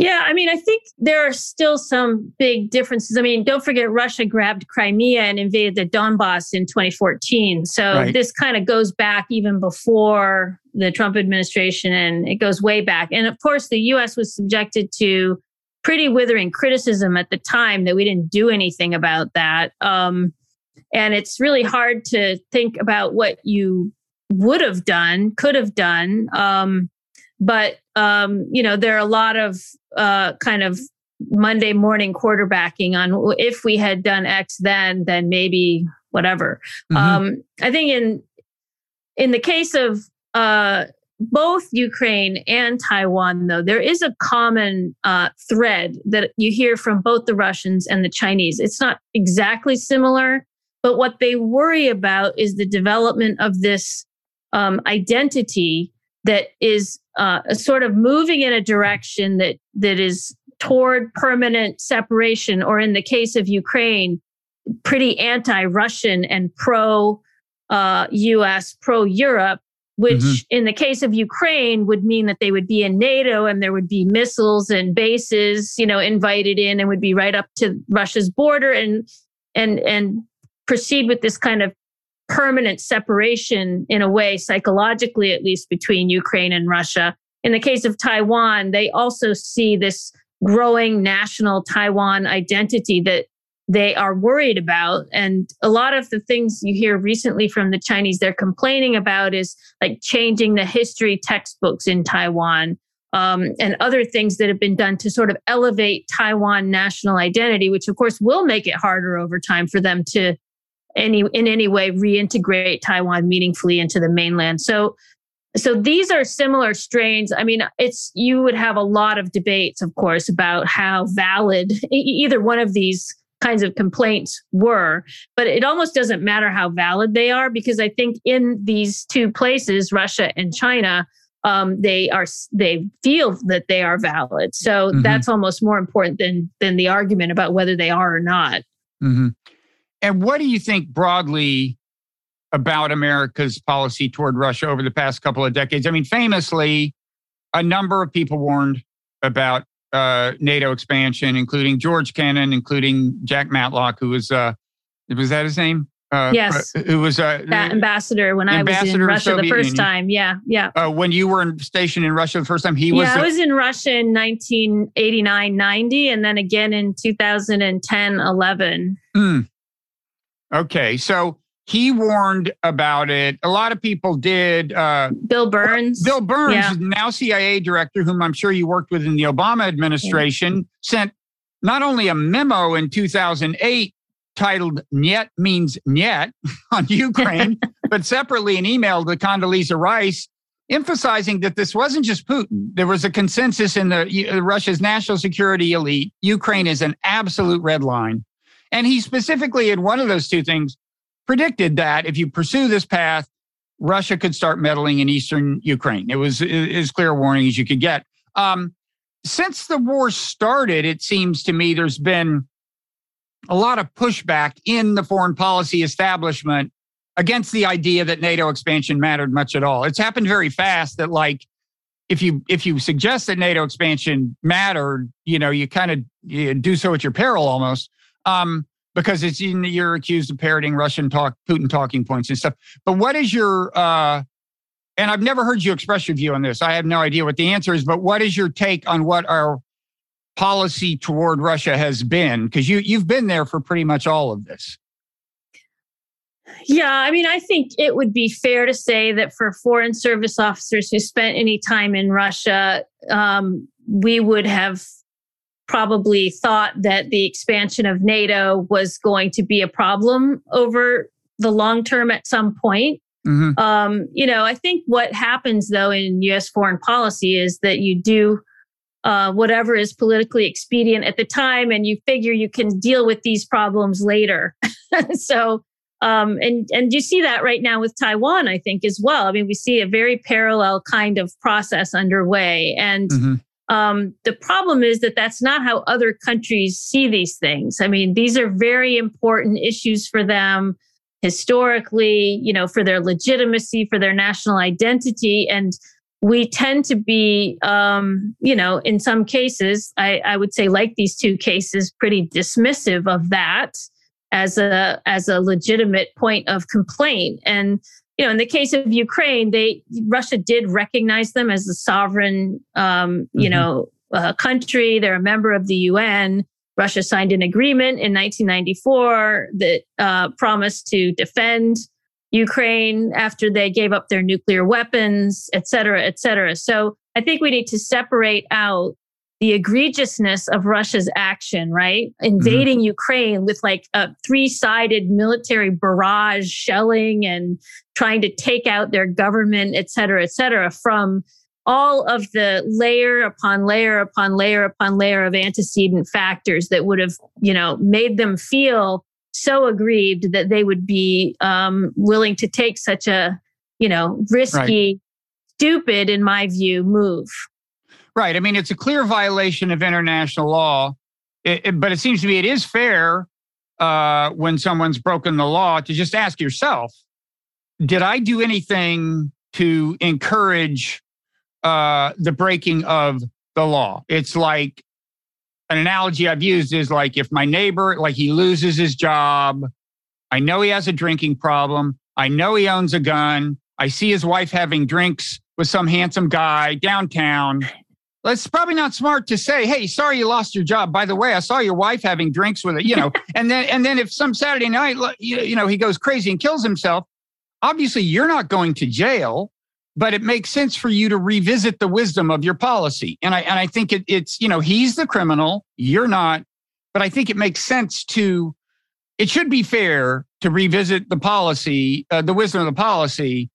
Yeah, I mean, I think there are still some big differences. I mean, don't forget Russia grabbed Crimea and invaded the Donbass in 2014. So right. this kind of goes back even before the Trump administration and it goes way back. And of course, the US was subjected to pretty withering criticism at the time that we didn't do anything about that. Um, and it's really hard to think about what you would have done, could have done. Um, but um, you know, there are a lot of uh, kind of Monday morning quarterbacking on if we had done X then, then maybe whatever. Mm-hmm. Um, I think in in the case of uh, both Ukraine and Taiwan, though, there is a common uh, thread that you hear from both the Russians and the Chinese. It's not exactly similar, But what they worry about is the development of this um, identity that is uh, sort of moving in a direction that that is toward permanent separation, or in the case of Ukraine, pretty anti-Russian and pro uh, U.S., pro Europe. Which, mm-hmm. in the case of Ukraine, would mean that they would be in NATO and there would be missiles and bases, you know, invited in and would be right up to Russia's border and and and proceed with this kind of permanent separation in a way, psychologically at least, between Ukraine and Russia. In the case of Taiwan, they also see this growing national Taiwan identity that they are worried about. And a lot of the things you hear recently from the Chinese they're complaining about is like changing the history textbooks in Taiwan um, and other things that have been done to sort of elevate Taiwan national identity, which of course will make it harder over time for them to any in any way reintegrate Taiwan meaningfully into the mainland. So so these are similar strains. I mean, it's you would have a lot of debates, of course, about how valid either one of these kinds of complaints were, but it almost doesn't matter how valid they are because I think in these two places, Russia and China, um, they are they feel that they are valid. So mm-hmm. that's almost more important than than the argument about whether they are or not. Mm-hmm. And what do you think broadly about America's policy toward Russia over the past couple of decades? I mean, famously, a number of people warned about uh, NATO expansion, including George Kennan, including Jack Matlock, who was uh, was that his name? Uh, yes, who was uh, that ambassador when ambassador I was in Russia the first Union. time. Yeah, yeah. Uh, when you were stationed in Russia the first time, he was. Yeah, I was in Russia in 1989, 90, and then again in 2010, 11. Mm. Okay, so he warned about it. A lot of people did. Uh, Bill Burns. Bill Burns, yeah. now CIA director, whom I'm sure you worked with in the Obama administration, yeah. sent not only a memo in 2008 titled "Nyet means Nyet" [laughs] on Ukraine, [laughs] but separately an email to Condoleezza Rice emphasizing that this wasn't just Putin. There was a consensus in the uh, Russia's national security elite. Ukraine is an absolute red line. And he specifically, in one of those two things, predicted that if you pursue this path, Russia could start meddling in eastern Ukraine. It was as clear a warning as you could get. Um, since the war started, it seems to me there's been a lot of pushback in the foreign policy establishment against the idea that NATO expansion mattered much at all. It's happened very fast that like if you if you suggest that NATO expansion mattered, you know, you kind of do so at your peril almost um, because it's in, you're accused of parroting Russian talk, Putin talking points and stuff. But what is your, uh, and I've never heard you express your view on this. I have no idea what the answer is, but what is your take on what our policy toward Russia has been? Because you you've been there for pretty much all of this. Yeah, I mean, I think it would be fair to say that for foreign service officers who spent any time in Russia, um, we would have probably thought that the expansion of NATO was going to be a problem over the long term at some point. Mm-hmm. Um, you know, I think what happens though in US foreign policy is that you do uh, whatever is politically expedient at the time and you figure you can deal with these problems later. [laughs] so, um, and and you see that right now with Taiwan, I think as well. I mean, we see a very parallel kind of process underway, and mm-hmm. Um, the problem is that that's not how other countries see these things. I mean, these are very important issues for them historically, you know, for their legitimacy, for their national identity. And we tend to be, um, you know, in some cases, I, I would say, like these two cases, pretty dismissive of that as a as a legitimate point of complaint. And you know, in the case of Ukraine, they Russia did recognize them as a sovereign, um, you mm-hmm. know, uh, country. They're a member of the UN. Russia signed an agreement in 1994 that uh, promised to defend Ukraine after they gave up their nuclear weapons, et cetera, et cetera. So I think we need to separate out the egregiousness of Russia's action, right? Invading mm-hmm. Ukraine with like a three sided military barrage shelling and trying to take out their government, et cetera, et cetera, from all of the layer upon layer upon layer upon layer of antecedent factors that would have, you know, made them feel so aggrieved that they would be um, willing to take such a, you know, risky, right. stupid, in my view, move. Right. I mean, it's a clear violation of international law, it, it, but it seems to me it is fair uh, when someone's broken the law to just ask yourself, did I do anything to encourage uh, the breaking of the law? It's like an analogy I've used is like if my neighbor, like he loses his job, I know he has a drinking problem, I know he owns a gun, I see his wife having drinks with some handsome guy downtown. It's probably not smart to say, "Hey, sorry you lost your job. By the way, I saw your wife having drinks with it." You know, [laughs] and then and then if some Saturday night, you know, he goes crazy and kills himself, obviously you're not going to jail but it makes sense for you to revisit the wisdom of your policy. And I and I think it, it's you know he's the criminal, you're not, but I think it makes sense to. It should be fair to revisit the policy, uh, the wisdom of the policy.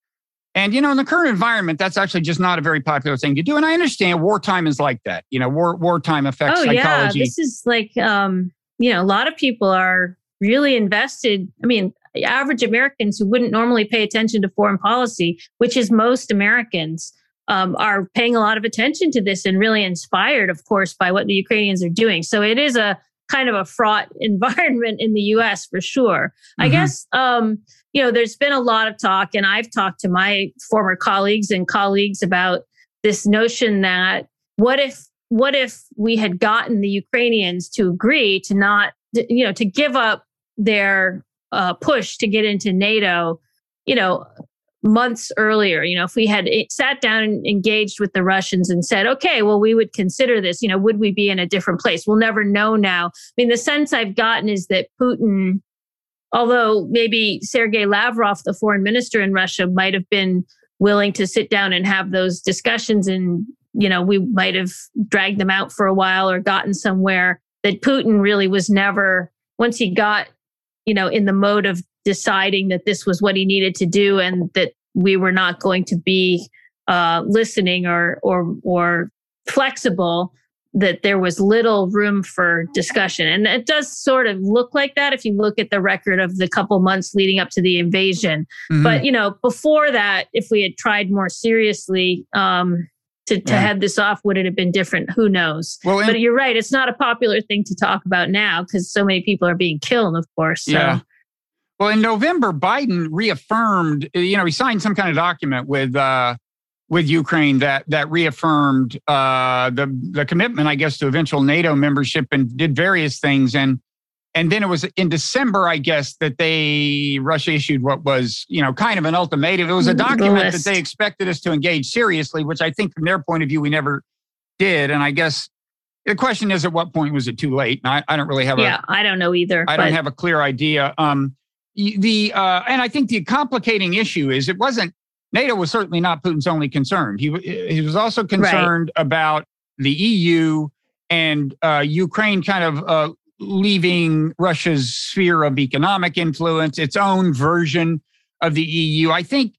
And you know, in the current environment, that's actually just not a very popular thing to do. And I understand wartime is like that. You know, war wartime affects oh, psychology. yeah, this is like um, you know, a lot of people are really invested. I mean, average Americans who wouldn't normally pay attention to foreign policy, which is most Americans, um, are paying a lot of attention to this and really inspired, of course, by what the Ukrainians are doing. So it is a kind of a fraught [laughs] environment in the US for sure. Mm-hmm. I guess, um, you know, there's been a lot of talk, and I've talked to my former colleagues and colleagues about this notion that what if what if we had gotten the Ukrainians to agree to not, you know, to give up their uh, push to get into NATO, you know, months earlier. You know, if we had sat down and engaged with the Russians and said, okay, well, we would consider this, you know, would we be in a different place? We'll never know now. I mean, the sense I've gotten is that Putin, although maybe Sergei Lavrov, the foreign minister in Russia, might have been willing to sit down and have those discussions and you know we might have dragged them out for a while or gotten somewhere that putin really was never once he got you know, in the mode of deciding that this was what he needed to do and that we were not going to be uh, listening or or or flexible that there was little room for discussion and it does sort of look like that if you look at the record of the couple months leading up to the invasion mm-hmm. but you know before that if we had tried more seriously um, to, to yeah. head this off would it have been different who knows well, but you're right it's not a popular thing to talk about now because so many people are being killed of course so. yeah well in november biden reaffirmed you know he signed some kind of document with uh with Ukraine that that reaffirmed uh, the the commitment, I guess, to eventual NATO membership, and did various things. And and then it was in December, I guess, that they Russia issued what was, you know, kind of an ultimatum. It was a mm, document that they expected us to engage seriously, which I think from their point of view we never did. And I guess the question is, at what point was it too late? And I, I don't really have. A yeah, a, I don't know either. I don't have a clear idea. Um, the uh, and I think the complicating issue is it wasn't NATO was certainly not Putin's only concern. He he was also concerned right. about the EU and uh, Ukraine kind of uh, leaving Russia's sphere of economic influence, its own version of the EU. I think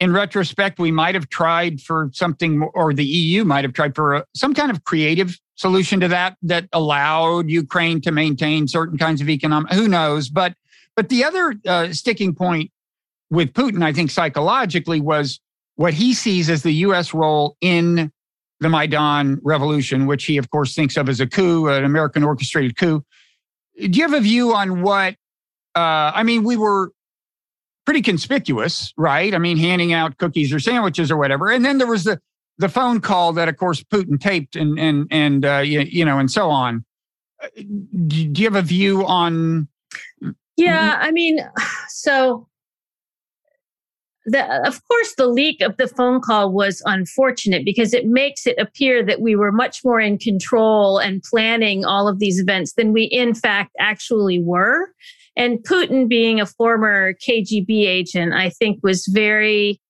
in retrospect, we might have tried for something, or the EU might have tried for a, some kind of creative solution to that that allowed Ukraine to maintain certain kinds of economic. Who knows? But but the other uh, sticking point with Putin, I think psychologically, was what he sees as the U.S. role in the Maidan revolution, which he, of course, thinks of as a coup, an American orchestrated coup. Do you have a view on what? Uh, I mean, we were pretty conspicuous, right? I mean, handing out cookies or sandwiches or whatever, and then there was the the phone call that, of course, Putin taped and and and uh, you, you know and so on. Uh, do you have a view on? Yeah, I mean, [sighs] so the, of course, the leak of the phone call was unfortunate because it makes it appear that we were much more in control and planning all of these events than we, in fact, actually were. And Putin, being a former KGB agent, I think was very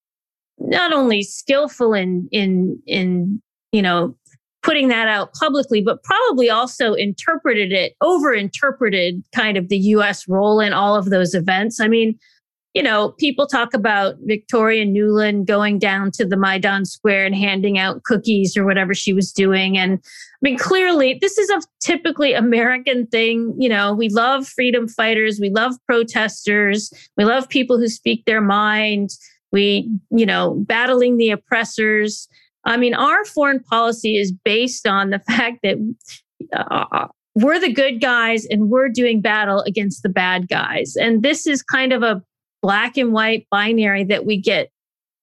not only skillful in in in you know putting that out publicly, but probably also interpreted it, over interpreted kind of the US role in all of those events. I mean, you know, people talk about Victoria Nuland going down to the Maidan Square and handing out cookies or whatever she was doing. And I mean, clearly, this is a typically American thing. You know, we love freedom fighters, we love protesters, we love people who speak their mind, we, you know, battling the oppressors. I mean, our foreign policy is based on the [laughs] fact that uh, we're the good guys and we're doing battle against the bad guys. And this is kind of a black and white binary that we get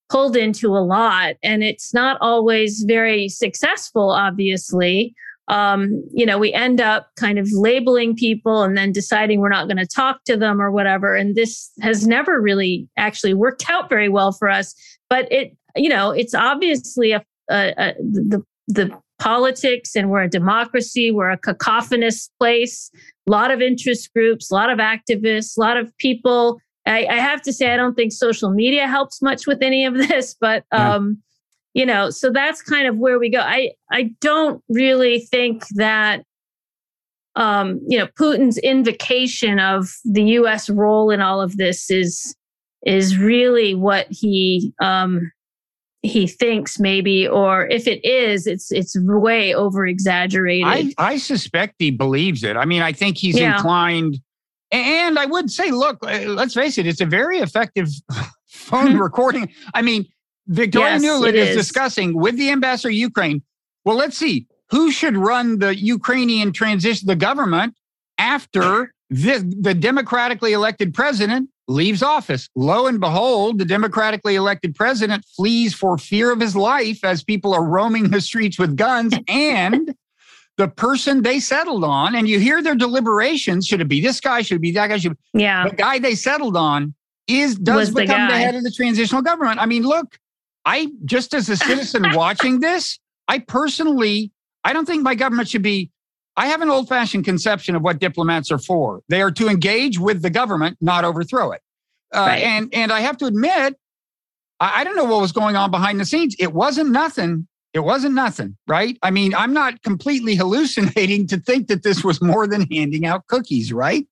pulled into a lot. And it's not always very successful, obviously. Um, you know, we end up kind of labeling people and then deciding we're not going to talk to them or whatever. And this has never really actually worked out very well for us. But it, you know, it's obviously a, a, a the the politics and we're a democracy. We're a cacophonous place. A lot of interest groups, a lot of activists, a lot of people I, I, have to say, I don't think social media helps much with any of [laughs] this, but um, yeah. you know, so that's kind of where we go. I I don't really think that um, you know Putin's invocation of the U.S. role in all of this is is really what he um, he thinks maybe or if it is it's it's way over exaggerated I, I suspect he believes it i mean i think he's yeah. inclined and I would say, look, uh, let's face it, it's a very effective [laughs] phone [laughs] recording. I mean, Victoria yes, Nuland is, is discussing with the ambassador Ukraine. Well, let's see who should run the Ukrainian transition, the government after the, the democratically elected president leaves office. Lo and behold, the democratically elected president flees for fear of his life as people are roaming the streets with guns [laughs] and the person they settled on, and you hear their deliberations. Should it be this guy? Should it be that guy? Should yeah. The guy they settled on is does Was become the, the, head of the transitional government. I mean, look, I just as a [laughs] citizen watching this, I personally, I don't think my government should be. I have an old fashioned conception of what diplomats are for. They are to engage with the government, not overthrow it. Uh, right. And and I have to admit, I, I don't know what was going on behind the scenes. It wasn't nothing it wasn't nothing, right? I mean, I'm not completely hallucinating to think that this was more than handing out cookies, right?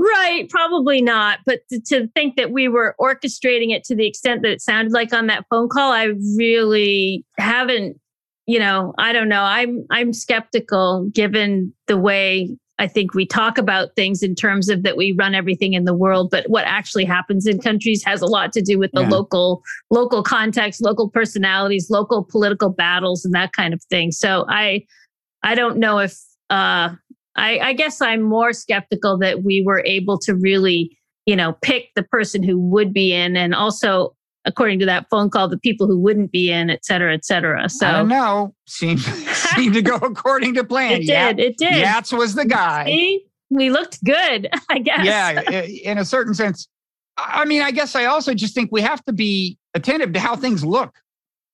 Right, probably not. But to, to, think that we were orchestrating it to the extent that it sounded like on that phone call, I really haven't. You know, I don't know. I'm I'm skeptical given the way I think we talk about things in terms of that we run everything in the world, but what actually happens in countries has a lot to do with the yeah. local local context, local personalities, local political battles, and that kind of thing. So I I don't know if uh, I, I guess I'm more skeptical that we were able to really you know pick the person who would be in, and also according to that phone call, the people who wouldn't be in, et cetera, et cetera. So I don't know. Seemed seemed to go [laughs] according to plan. It did. it did. Yats was the guy. See? We looked good, [laughs] I guess. Yeah, in a certain sense. I mean, I guess I also just think we have to be attentive to how things look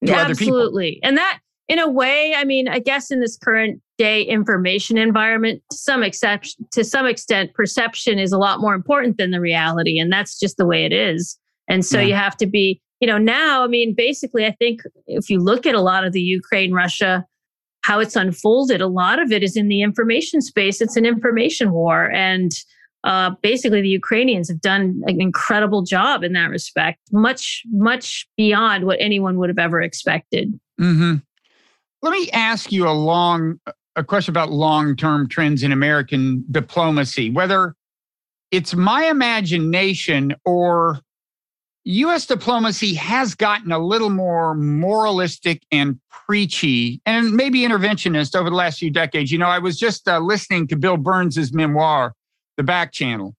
to yeah, other people. Absolutely. And that, in a way, I mean, I guess in this current day information environment, to some exception, to some extent, perception is a lot more important than the reality, and that's just the way it is. And so yeah. you have to be, you know, now, I mean, basically, I think if you look at a lot of the Ukraine, Russia, how it's unfolded, a lot of it is in the information space. It's an information war. And uh, basically, the Ukrainians have done an incredible job in that respect, much, much beyond what anyone would have ever expected. Mm-hmm. Let me ask you a long a question about long-term trends in American diplomacy, whether it's my imagination or US diplomacy has gotten a little more moralistic and preachy and maybe interventionist over the last few decades. You know, I was just uh, listening to Bill Burns's memoir, The Back Channel.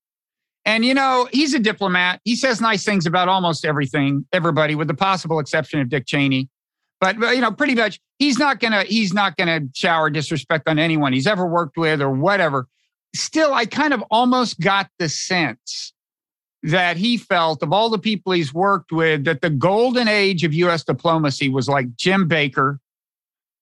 And, you know, he's a diplomat. He says nice things about almost everything, everybody, with the possible exception of Dick Cheney. But, you know, pretty much he's not going to, he's not going to shower disrespect on anyone he's ever worked with or whatever. Still, I kind of almost got the sense that he felt of all the people he's worked with that the golden age of U.S. diplomacy was like Jim Baker,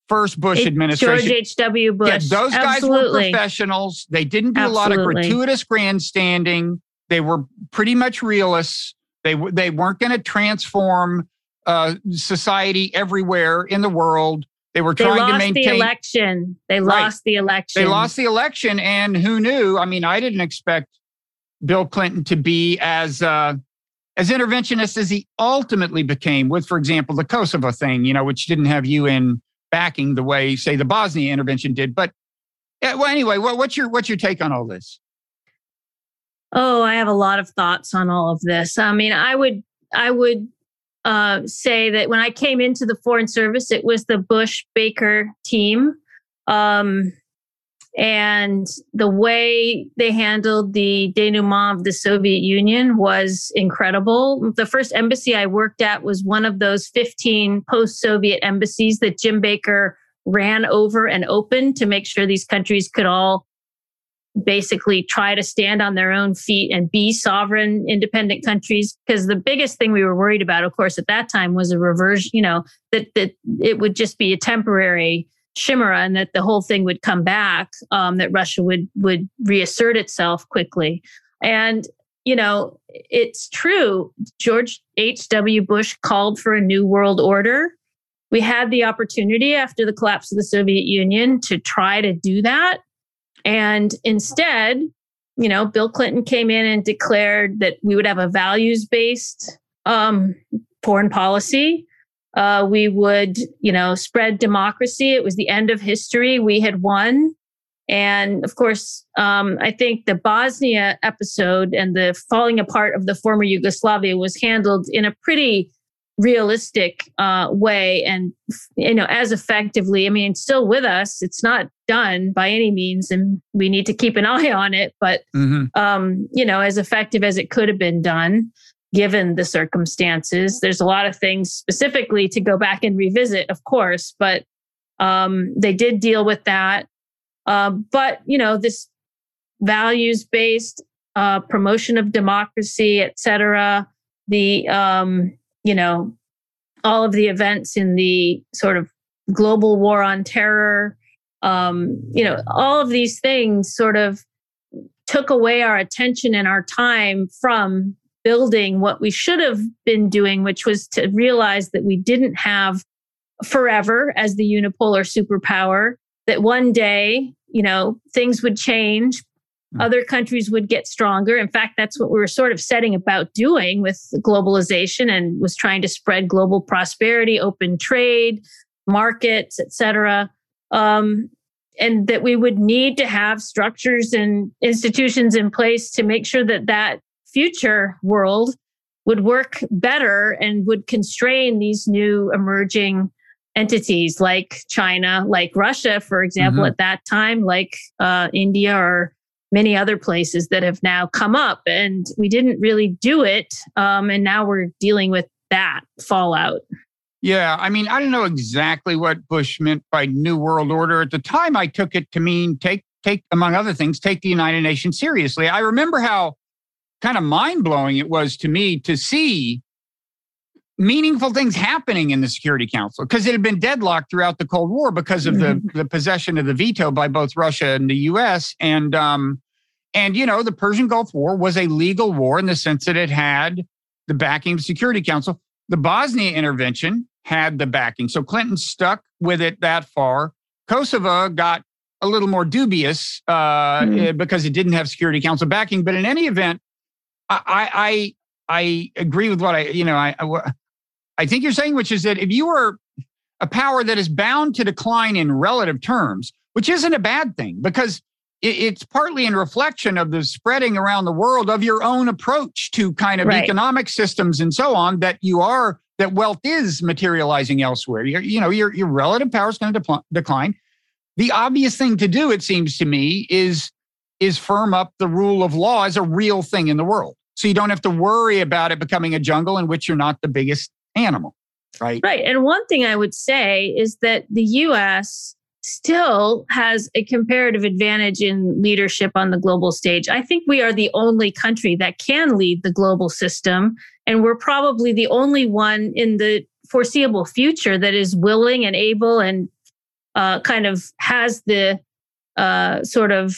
first Bush administration. George H.W. Bush. Yeah, those guys were professionals. They didn't do Absolutely. a lot of gratuitous grandstanding. They were pretty much realists. They, they weren't going to transform uh, society everywhere in the world. They were trying they to maintain the election. They right. lost the election. They lost the election, and who knew? I mean, I didn't expect Bill Clinton to be as uh, as interventionist as he ultimately became with, for example, the Kosovo thing, you know, which didn't have UN backing the way, say, the Bosnia intervention did. But well, anyway, what, what's your what's your take on all this? Oh, I have a lot of thoughts on all of this. I mean, I would I would uh, say that when I came into the Foreign Service, it was the Bush Baker team. Um, and the way they handled the denouement of the Soviet Union was incredible. The first embassy I worked at was one of those 15 post Soviet embassies that Jim Baker ran over and opened to make sure these countries could all basically try to stand on their own feet and be sovereign independent countries because the biggest thing we were worried about of course at that time was a reversion you know that that it would just be a temporary chimera and that the whole thing would come back um, that russia would would reassert itself quickly. And you know it's true george h.w bush called for a new world order. We had the opportunity after the collapse of the soviet union to try to do that. And instead you know bill clinton came in and declared that we would have a values based um, foreign policy uh, we would, you know, spread democracy. It was the end of history. We had won. And of course, um, I think the Bosnia episode and the falling apart of the former Yugoslavia was handled in a pretty realistic uh, way and you know as effectively i mean still with us it's not done by any means and we need to keep an [laughs] eye on it but mm-hmm. um, you know as effective as it could have been done given the circumstances. There's a lot of things specifically to go back and revisit, of course, but um, they did deal with that. Uh, but you know, this values-based uh, promotion of democracy, et cetera, the um, you know, all of the events in the sort of global war on terror, um, you know, all of these things sort of took away our attention and our time from building what we should have been doing, which was to realize that we didn't have forever as the unipolar superpower, that one day, you know, things would change. Hmm. Other countries would get stronger. In fact, that's what we were sort of setting about doing with globalization and was trying to spread global prosperity, open trade, markets, etc. Um, and that we would need to have structures and institutions in place to make sure that that future world would work better and would constrain these new emerging entities like China, like Russia, for example, mm-hmm. at that time, like uh, India or many other places that have now come up. And we didn't really do it. Um, and now we're dealing with that fallout. Yeah, I mean, I don't know exactly what Bush meant by New World Order. At the time, I took it to mean take, take, among other things, take the United Nations seriously. I remember how kind of mind blowing it was to me to see meaningful things happening in the Security Council because it had been deadlocked throughout the Cold War because of mm-hmm. the, the possession of the veto by both Russia and the U.S. And um, and you know the Persian Gulf War was a legal war in the sense that it had the backing of the Security Council. The Bosnia intervention had the backing, so Clinton stuck with it that far. Kosovo got a little more dubious uh, mm-hmm. because it didn't have Security Council backing. But in any event, I, I, I agree with what I, you know, I, I think you're saying, which is that if you are a power that is bound to decline in relative terms, which isn't a bad thing because it's partly in reflection of the spreading around the world of your own approach to kind of right. economic systems and so on that you are that wealth is materializing elsewhere. You're, you know, your your relative power is going to de- decline. The obvious thing to do, it seems to me, is is firm up the rule of law as a real thing in the world. So you don't have to worry about it becoming a jungle in which you're not the biggest animal. Right. Right. And one thing I would say is that the US still has a comparative advantage in leadership on the global stage. I think we are the only country that can lead the global system. And we're probably the only one in the foreseeable future that is willing and able and uh, kind of has the uh, sort of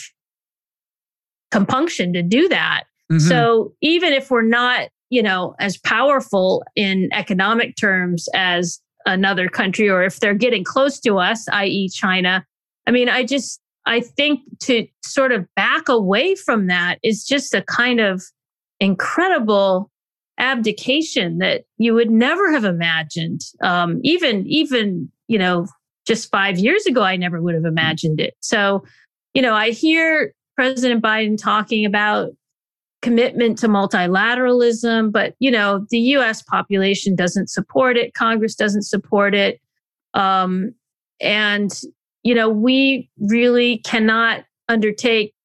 compunction to do that. Mm-hmm. So even if we're not, you know, as powerful in economic terms as another country, or if they're getting close to us, i.e., China, I mean, I just I think to sort of back away from that is just a kind of incredible abdication that you would never have imagined. Um, even, even, you know, just five years ago, I never would have imagined it. So, you know, I hear President Biden talking about commitment to multilateralism, but you know, the US population doesn't support it, Congress doesn't support it. Um, and you know, we really cannot undertake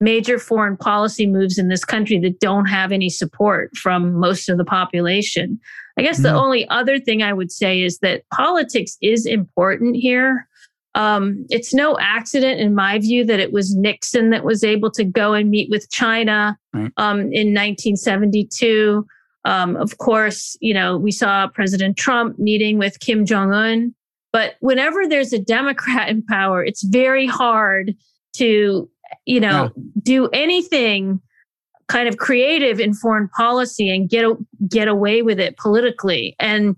major foreign policy moves in this country that don't have any support from most of the population. I guess mm-hmm. the only other thing I would say is that politics is important here. Um, it's no accident, in my view, that it was Nixon that was able to go and meet with China right. um, in 1972. Um, of course, you know, we saw President Trump meeting with Kim Jong un. But whenever there's a Democrat in power, it's very hard to, you know, yeah. do anything kind of creative in foreign policy and get get away with it politically. And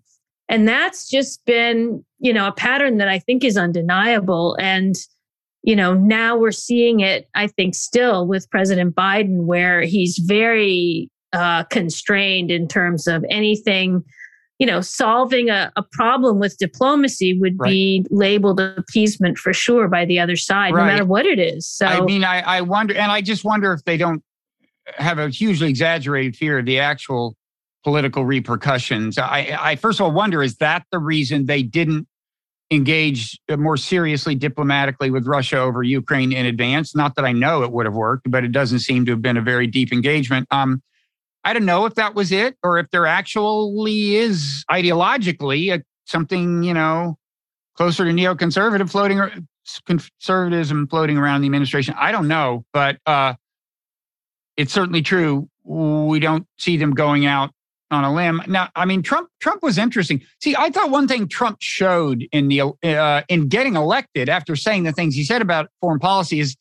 and that's just been, you know, a pattern that I think is undeniable. And, you know, now we're seeing it, I think, still with President Biden, where he's very uh, constrained in terms of anything you know, solving a, a problem with diplomacy would right. be labeled appeasement for sure by the other side, right. no matter what it is. So, I mean, I, I wonder, and I just wonder if they don't have a hugely exaggerated fear of the actual political repercussions. I, I first of all wonder is that the reason they didn't engage more seriously diplomatically with Russia over Ukraine in advance? Not that I know it would have worked, but it doesn't seem to have been a very deep engagement. Um, I don't know if that was it or if there actually is ideologically a, something, you know, closer to neoconservative floating or conservatism floating around the administration. I don't know, but uh, it's certainly true. We don't see them going out on a limb. Now, I mean, Trump Trump was interesting. See, I thought one thing Trump showed in the uh, in getting elected after saying the things he said about foreign policy is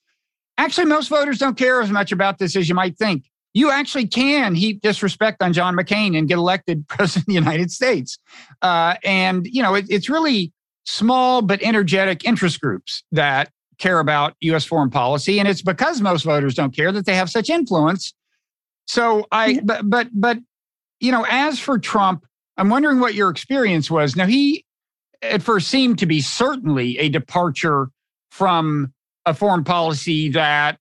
actually most voters don't care as much about this as you might think you actually can heap disrespect on John McCain and get elected [laughs] president of the United States. Uh, and, you know, it, it's really small but energetic interest groups that care about U.S. foreign policy. And it's because most voters don't care that they have such influence. So I, but, but, but, you know, as for Trump, I'm wondering what your experience was. Now, he at first seemed to be certainly a departure from a foreign policy that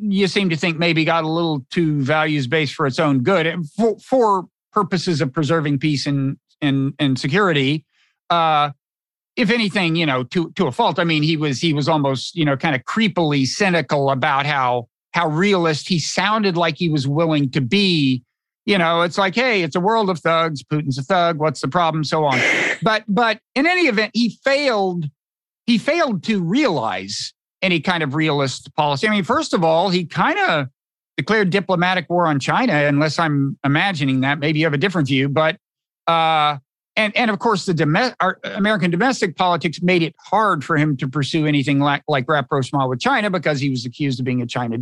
you seem to think maybe got a little too values based for its own good for, for purposes of preserving peace and and and security. Uh, if anything, you know, to to a fault. I mean, he was he was almost you know kind of creepily cynical about how how realist he sounded like he was willing to be. You know, it's like, hey, it's a world of thugs. Putin's a thug. What's the problem? So on. But but in any event, he failed. He failed to realize any kind of realist policy. I mean, first of all, he kind of declared diplomatic war on China, unless I'm imagining that. Maybe you have a different view, but uh, and and of course, the dom- American domestic politics made it hard for him to pursue anything like like rapprochement with China because he was accused of being a China,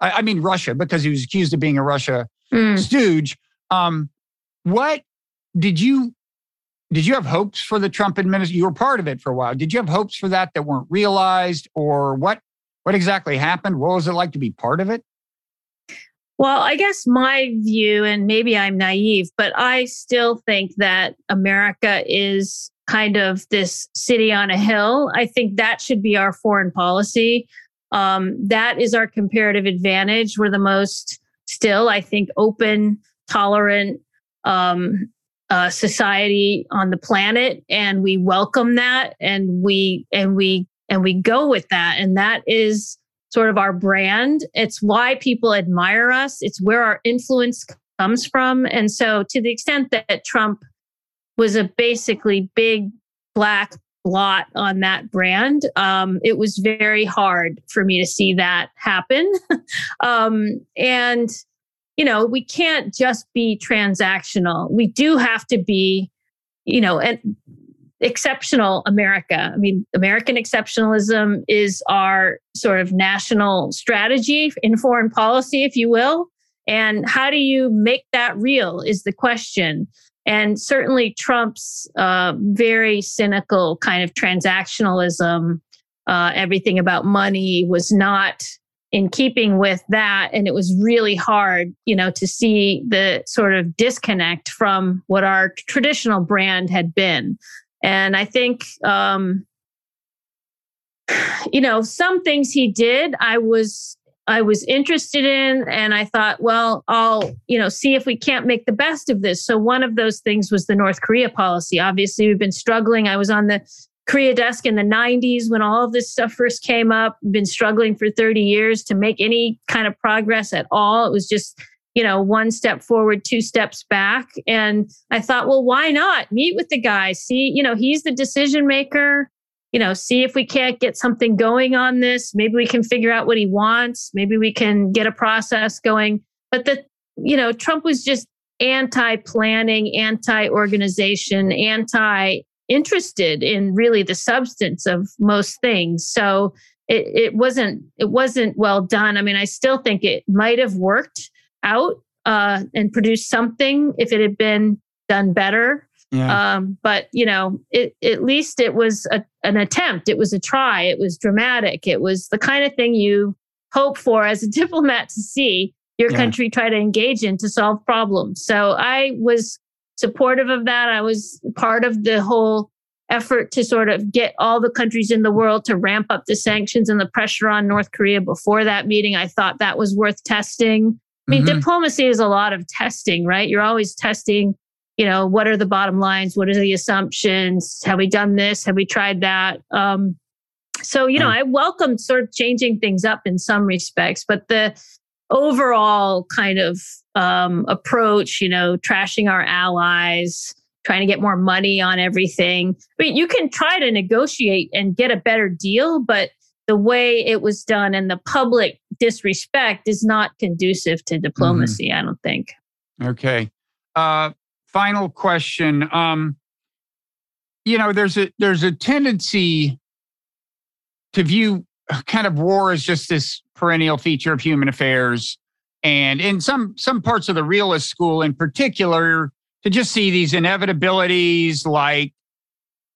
I, I mean Russia, because he was accused of being a Russia mm. stooge. Um, what did you did you have hopes for the Trump administration? You were part of it for a while. Did you have hopes for that that weren't realized, or what? What exactly happened? What was it like to be part of it? Well, I guess my view, and maybe I'm naive, but I still think that America is kind of this city on a hill. I think that should be our foreign policy. Um, that is our comparative advantage. We're the most still, I think, open, tolerant, um, uh, society on the planet and we welcome that and we and we and we go with that and that is sort of our brand. It's why people admire us. It's where our influence comes from. And so to the extent that trump was a basically big black blot on that brand um, it was very hard for me to see that happen [laughs] um, and you know, we can't just be transactional. We do have to be, you know, an exceptional America. I mean, American exceptionalism is our sort of national strategy in foreign policy, if you will. And how do you make that real is the question. And certainly Trump's uh, very cynical kind of transactionalism uh, everything about money was not in keeping with that. And it was really hard, you know, to see the sort of disconnect from what our traditional brand had been. And I think, um, [sighs] you know, some things he did, I was I was interested in and I thought, well, I'll, you know, see if we can't make the best of this. So one of those things was the North Korea policy. Obviously, we've been struggling. I was on the Korea desk in the 90s when all of this stuff first came up, been struggling for 30 years to make any kind of progress at all. It was just, you know, one step forward, two steps back. And I thought, well, why not meet with the guy? See, you know, he's the decision maker you know, see if we can't get something going on this. Maybe we can figure out what he wants. Maybe we can get a process going. But the, you know, Trump was just anti planning, anti organization, anti interested in really the substance of most things. So it, it wasn't it wasn't well done. I mean, I still think it might have worked out uh, and produced something if it had been done better. Yeah. Um, but you know, it, at least it was a, an attempt. It was a try. It was dramatic. It was the kind of thing you hope for as a [laughs] diplomat to see your yeah. country try to engage in to solve problems. So I was supportive of that. I was part of the whole effort to sort of get all the countries in the world to ramp up the sanctions and the pressure on North Korea before that meeting. I thought that was worth testing. I mean, mm-hmm. diplomacy is a lot of testing, right? You're always testing you know, what are the bottom lines? What are the assumptions? Have we done this? Have we tried that? Um, so, you know, I welcome sort of changing things up in some respects, but the overall kind of um, approach, you know, trashing our allies, trying to get more money on everything. I mean, you can try to negotiate and get a better deal, but the way it was done and the public disrespect is not conducive to diplomacy, mm-hmm. I don't think. Okay. Uh, final question. Um, you know, there's a there's a tendency to view kind of war as just this perennial feature of human affairs, and in some some parts of the realist school, in particular, to just see these inevitabilities like,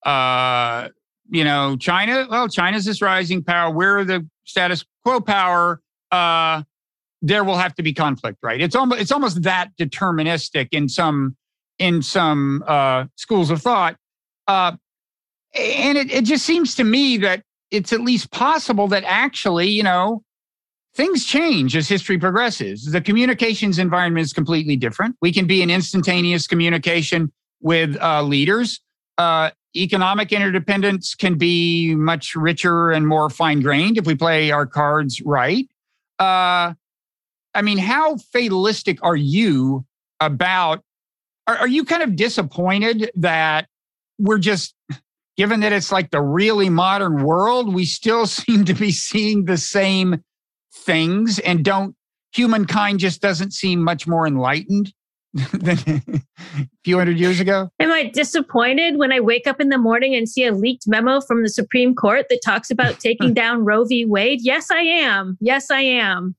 uh, you know, China. Well, China's this rising power. We're the status quo power. Uh, there will have to be conflict, right? It's almost it's almost that deterministic in some in some uh, schools of thought. Uh, and it, it just seems to me that it's at least possible that actually, you know, things change as history progresses. The communications environment is completely different. We can be in instantaneous communication with uh, leaders. Uh, economic interdependence can be much richer and more fine grained if we play our cards right. Uh, I mean, how fatalistic are you about are, are you kind of disappointed that we're just given that it's like the really modern world, we still [laughs] seem to be seeing the same things and don't humankind just doesn't seem much more enlightened [laughs] than a few hundred years ago? Am I disappointed when I wake up in the morning and see a leaked memo from the Supreme Court that talks about [laughs] taking down Roe v. Wade? Yes, I am. Yes, I am.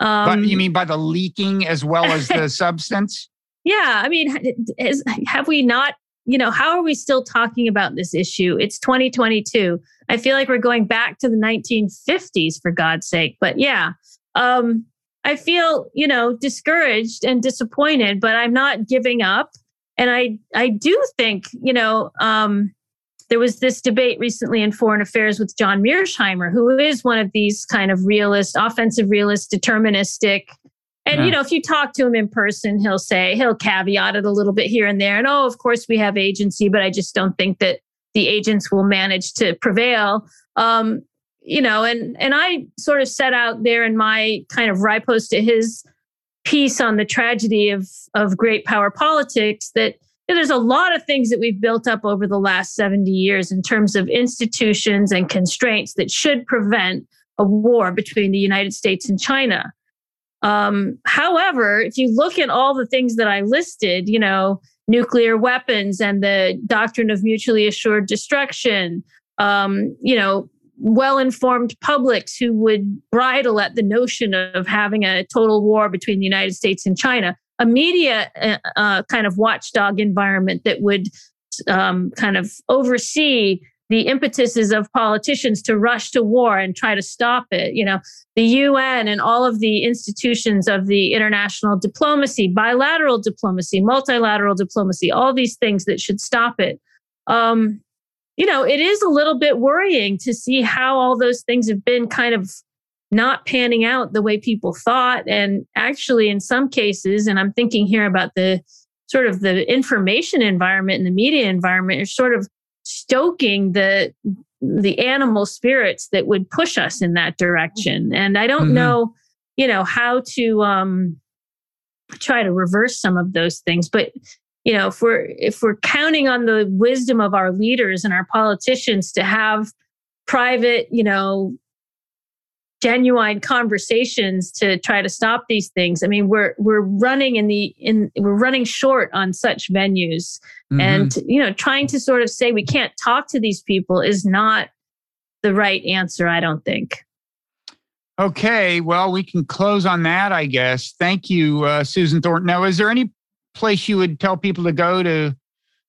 Um, but you mean by the leaking as well as the substance? Yeah, I mean, is, have we not? You know, how are we still talking about this issue? It's 2022. I feel like we're going back to the 1950s, for God's sake. But yeah, um, I feel you know discouraged and disappointed, but I'm not giving up. And I I do think you know um, there was this debate recently in foreign affairs with John Mearsheimer, who is one of these kind of realist, offensive realist, deterministic and yeah. you know, if you talk to him in person, he'll say he'll caveat it a little bit here and there. And oh, of course we have agency, but I just don't think that the agents will manage to prevail. Um, you know, and and I sort of set out there in my kind of riposte to his piece on the tragedy of of great power politics that you know, there's a lot of things that we've built up over the last 70 years in terms of institutions and constraints that should prevent a war between the United States and China. Um, however, if you look at all the things that I listed, you know, nuclear weapons and the doctrine of mutually assured destruction, um, you know, well informed publics who would bridle at the notion of having a total war between the United States and China, a media uh, uh kind of watchdog environment that would um, kind of oversee the impetuses of politicians to rush to war and try to stop it. You know, the UN and all of the institutions of the international diplomacy, bilateral diplomacy, multilateral diplomacy, all these things that should stop it. Um, you know, it is a little bit worrying to see how all those things have been kind of not panning out the way people thought. And actually, in some cases, and I'm thinking here about the sort of the information environment and the media environment, are sort of stoking the the animal spirits that would push us in that direction. And I don't mm-hmm. know, you know, how to um, try to reverse some of those things. But you know, if we're if we're counting on the wisdom of our leaders and our politicians to have private, you know, genuine conversations to try to stop these things. I mean, we're we're running in the in we're running short on such venues, mm-hmm. and you know, trying to sort of say we can't talk to these people is not the right answer. I don't think. Okay, well, we can close on that, I guess. Thank you, uh, Susan Thornton. Now, is there any place you would tell people to go to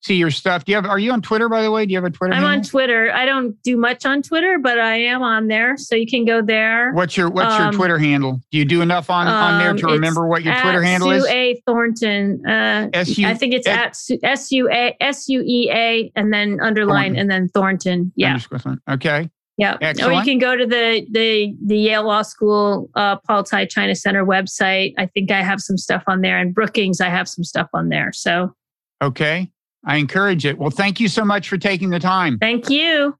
see your stuff. Do you have? Are you on Twitter, by the way? Do you have a Twitter? I'm handle? on Twitter. I don't do much on Twitter, but I am on there, so you can go there. What's your What's um, your Twitter handle? Do you do enough on on there to um, remember what your Twitter handle Sue is? A Thornton. Uh, S-U- I think it's at S U A S U E A and then underline Thornton. and then Thornton. Yeah. Okay. Yeah. Excellent. Or you can go to the the the Yale Law School uh, Paul Tsai China Center website. I think I have some stuff on there, and Brookings I have some stuff on there. So. Okay. I encourage it. Well, thank you so much for taking the time. Thank you.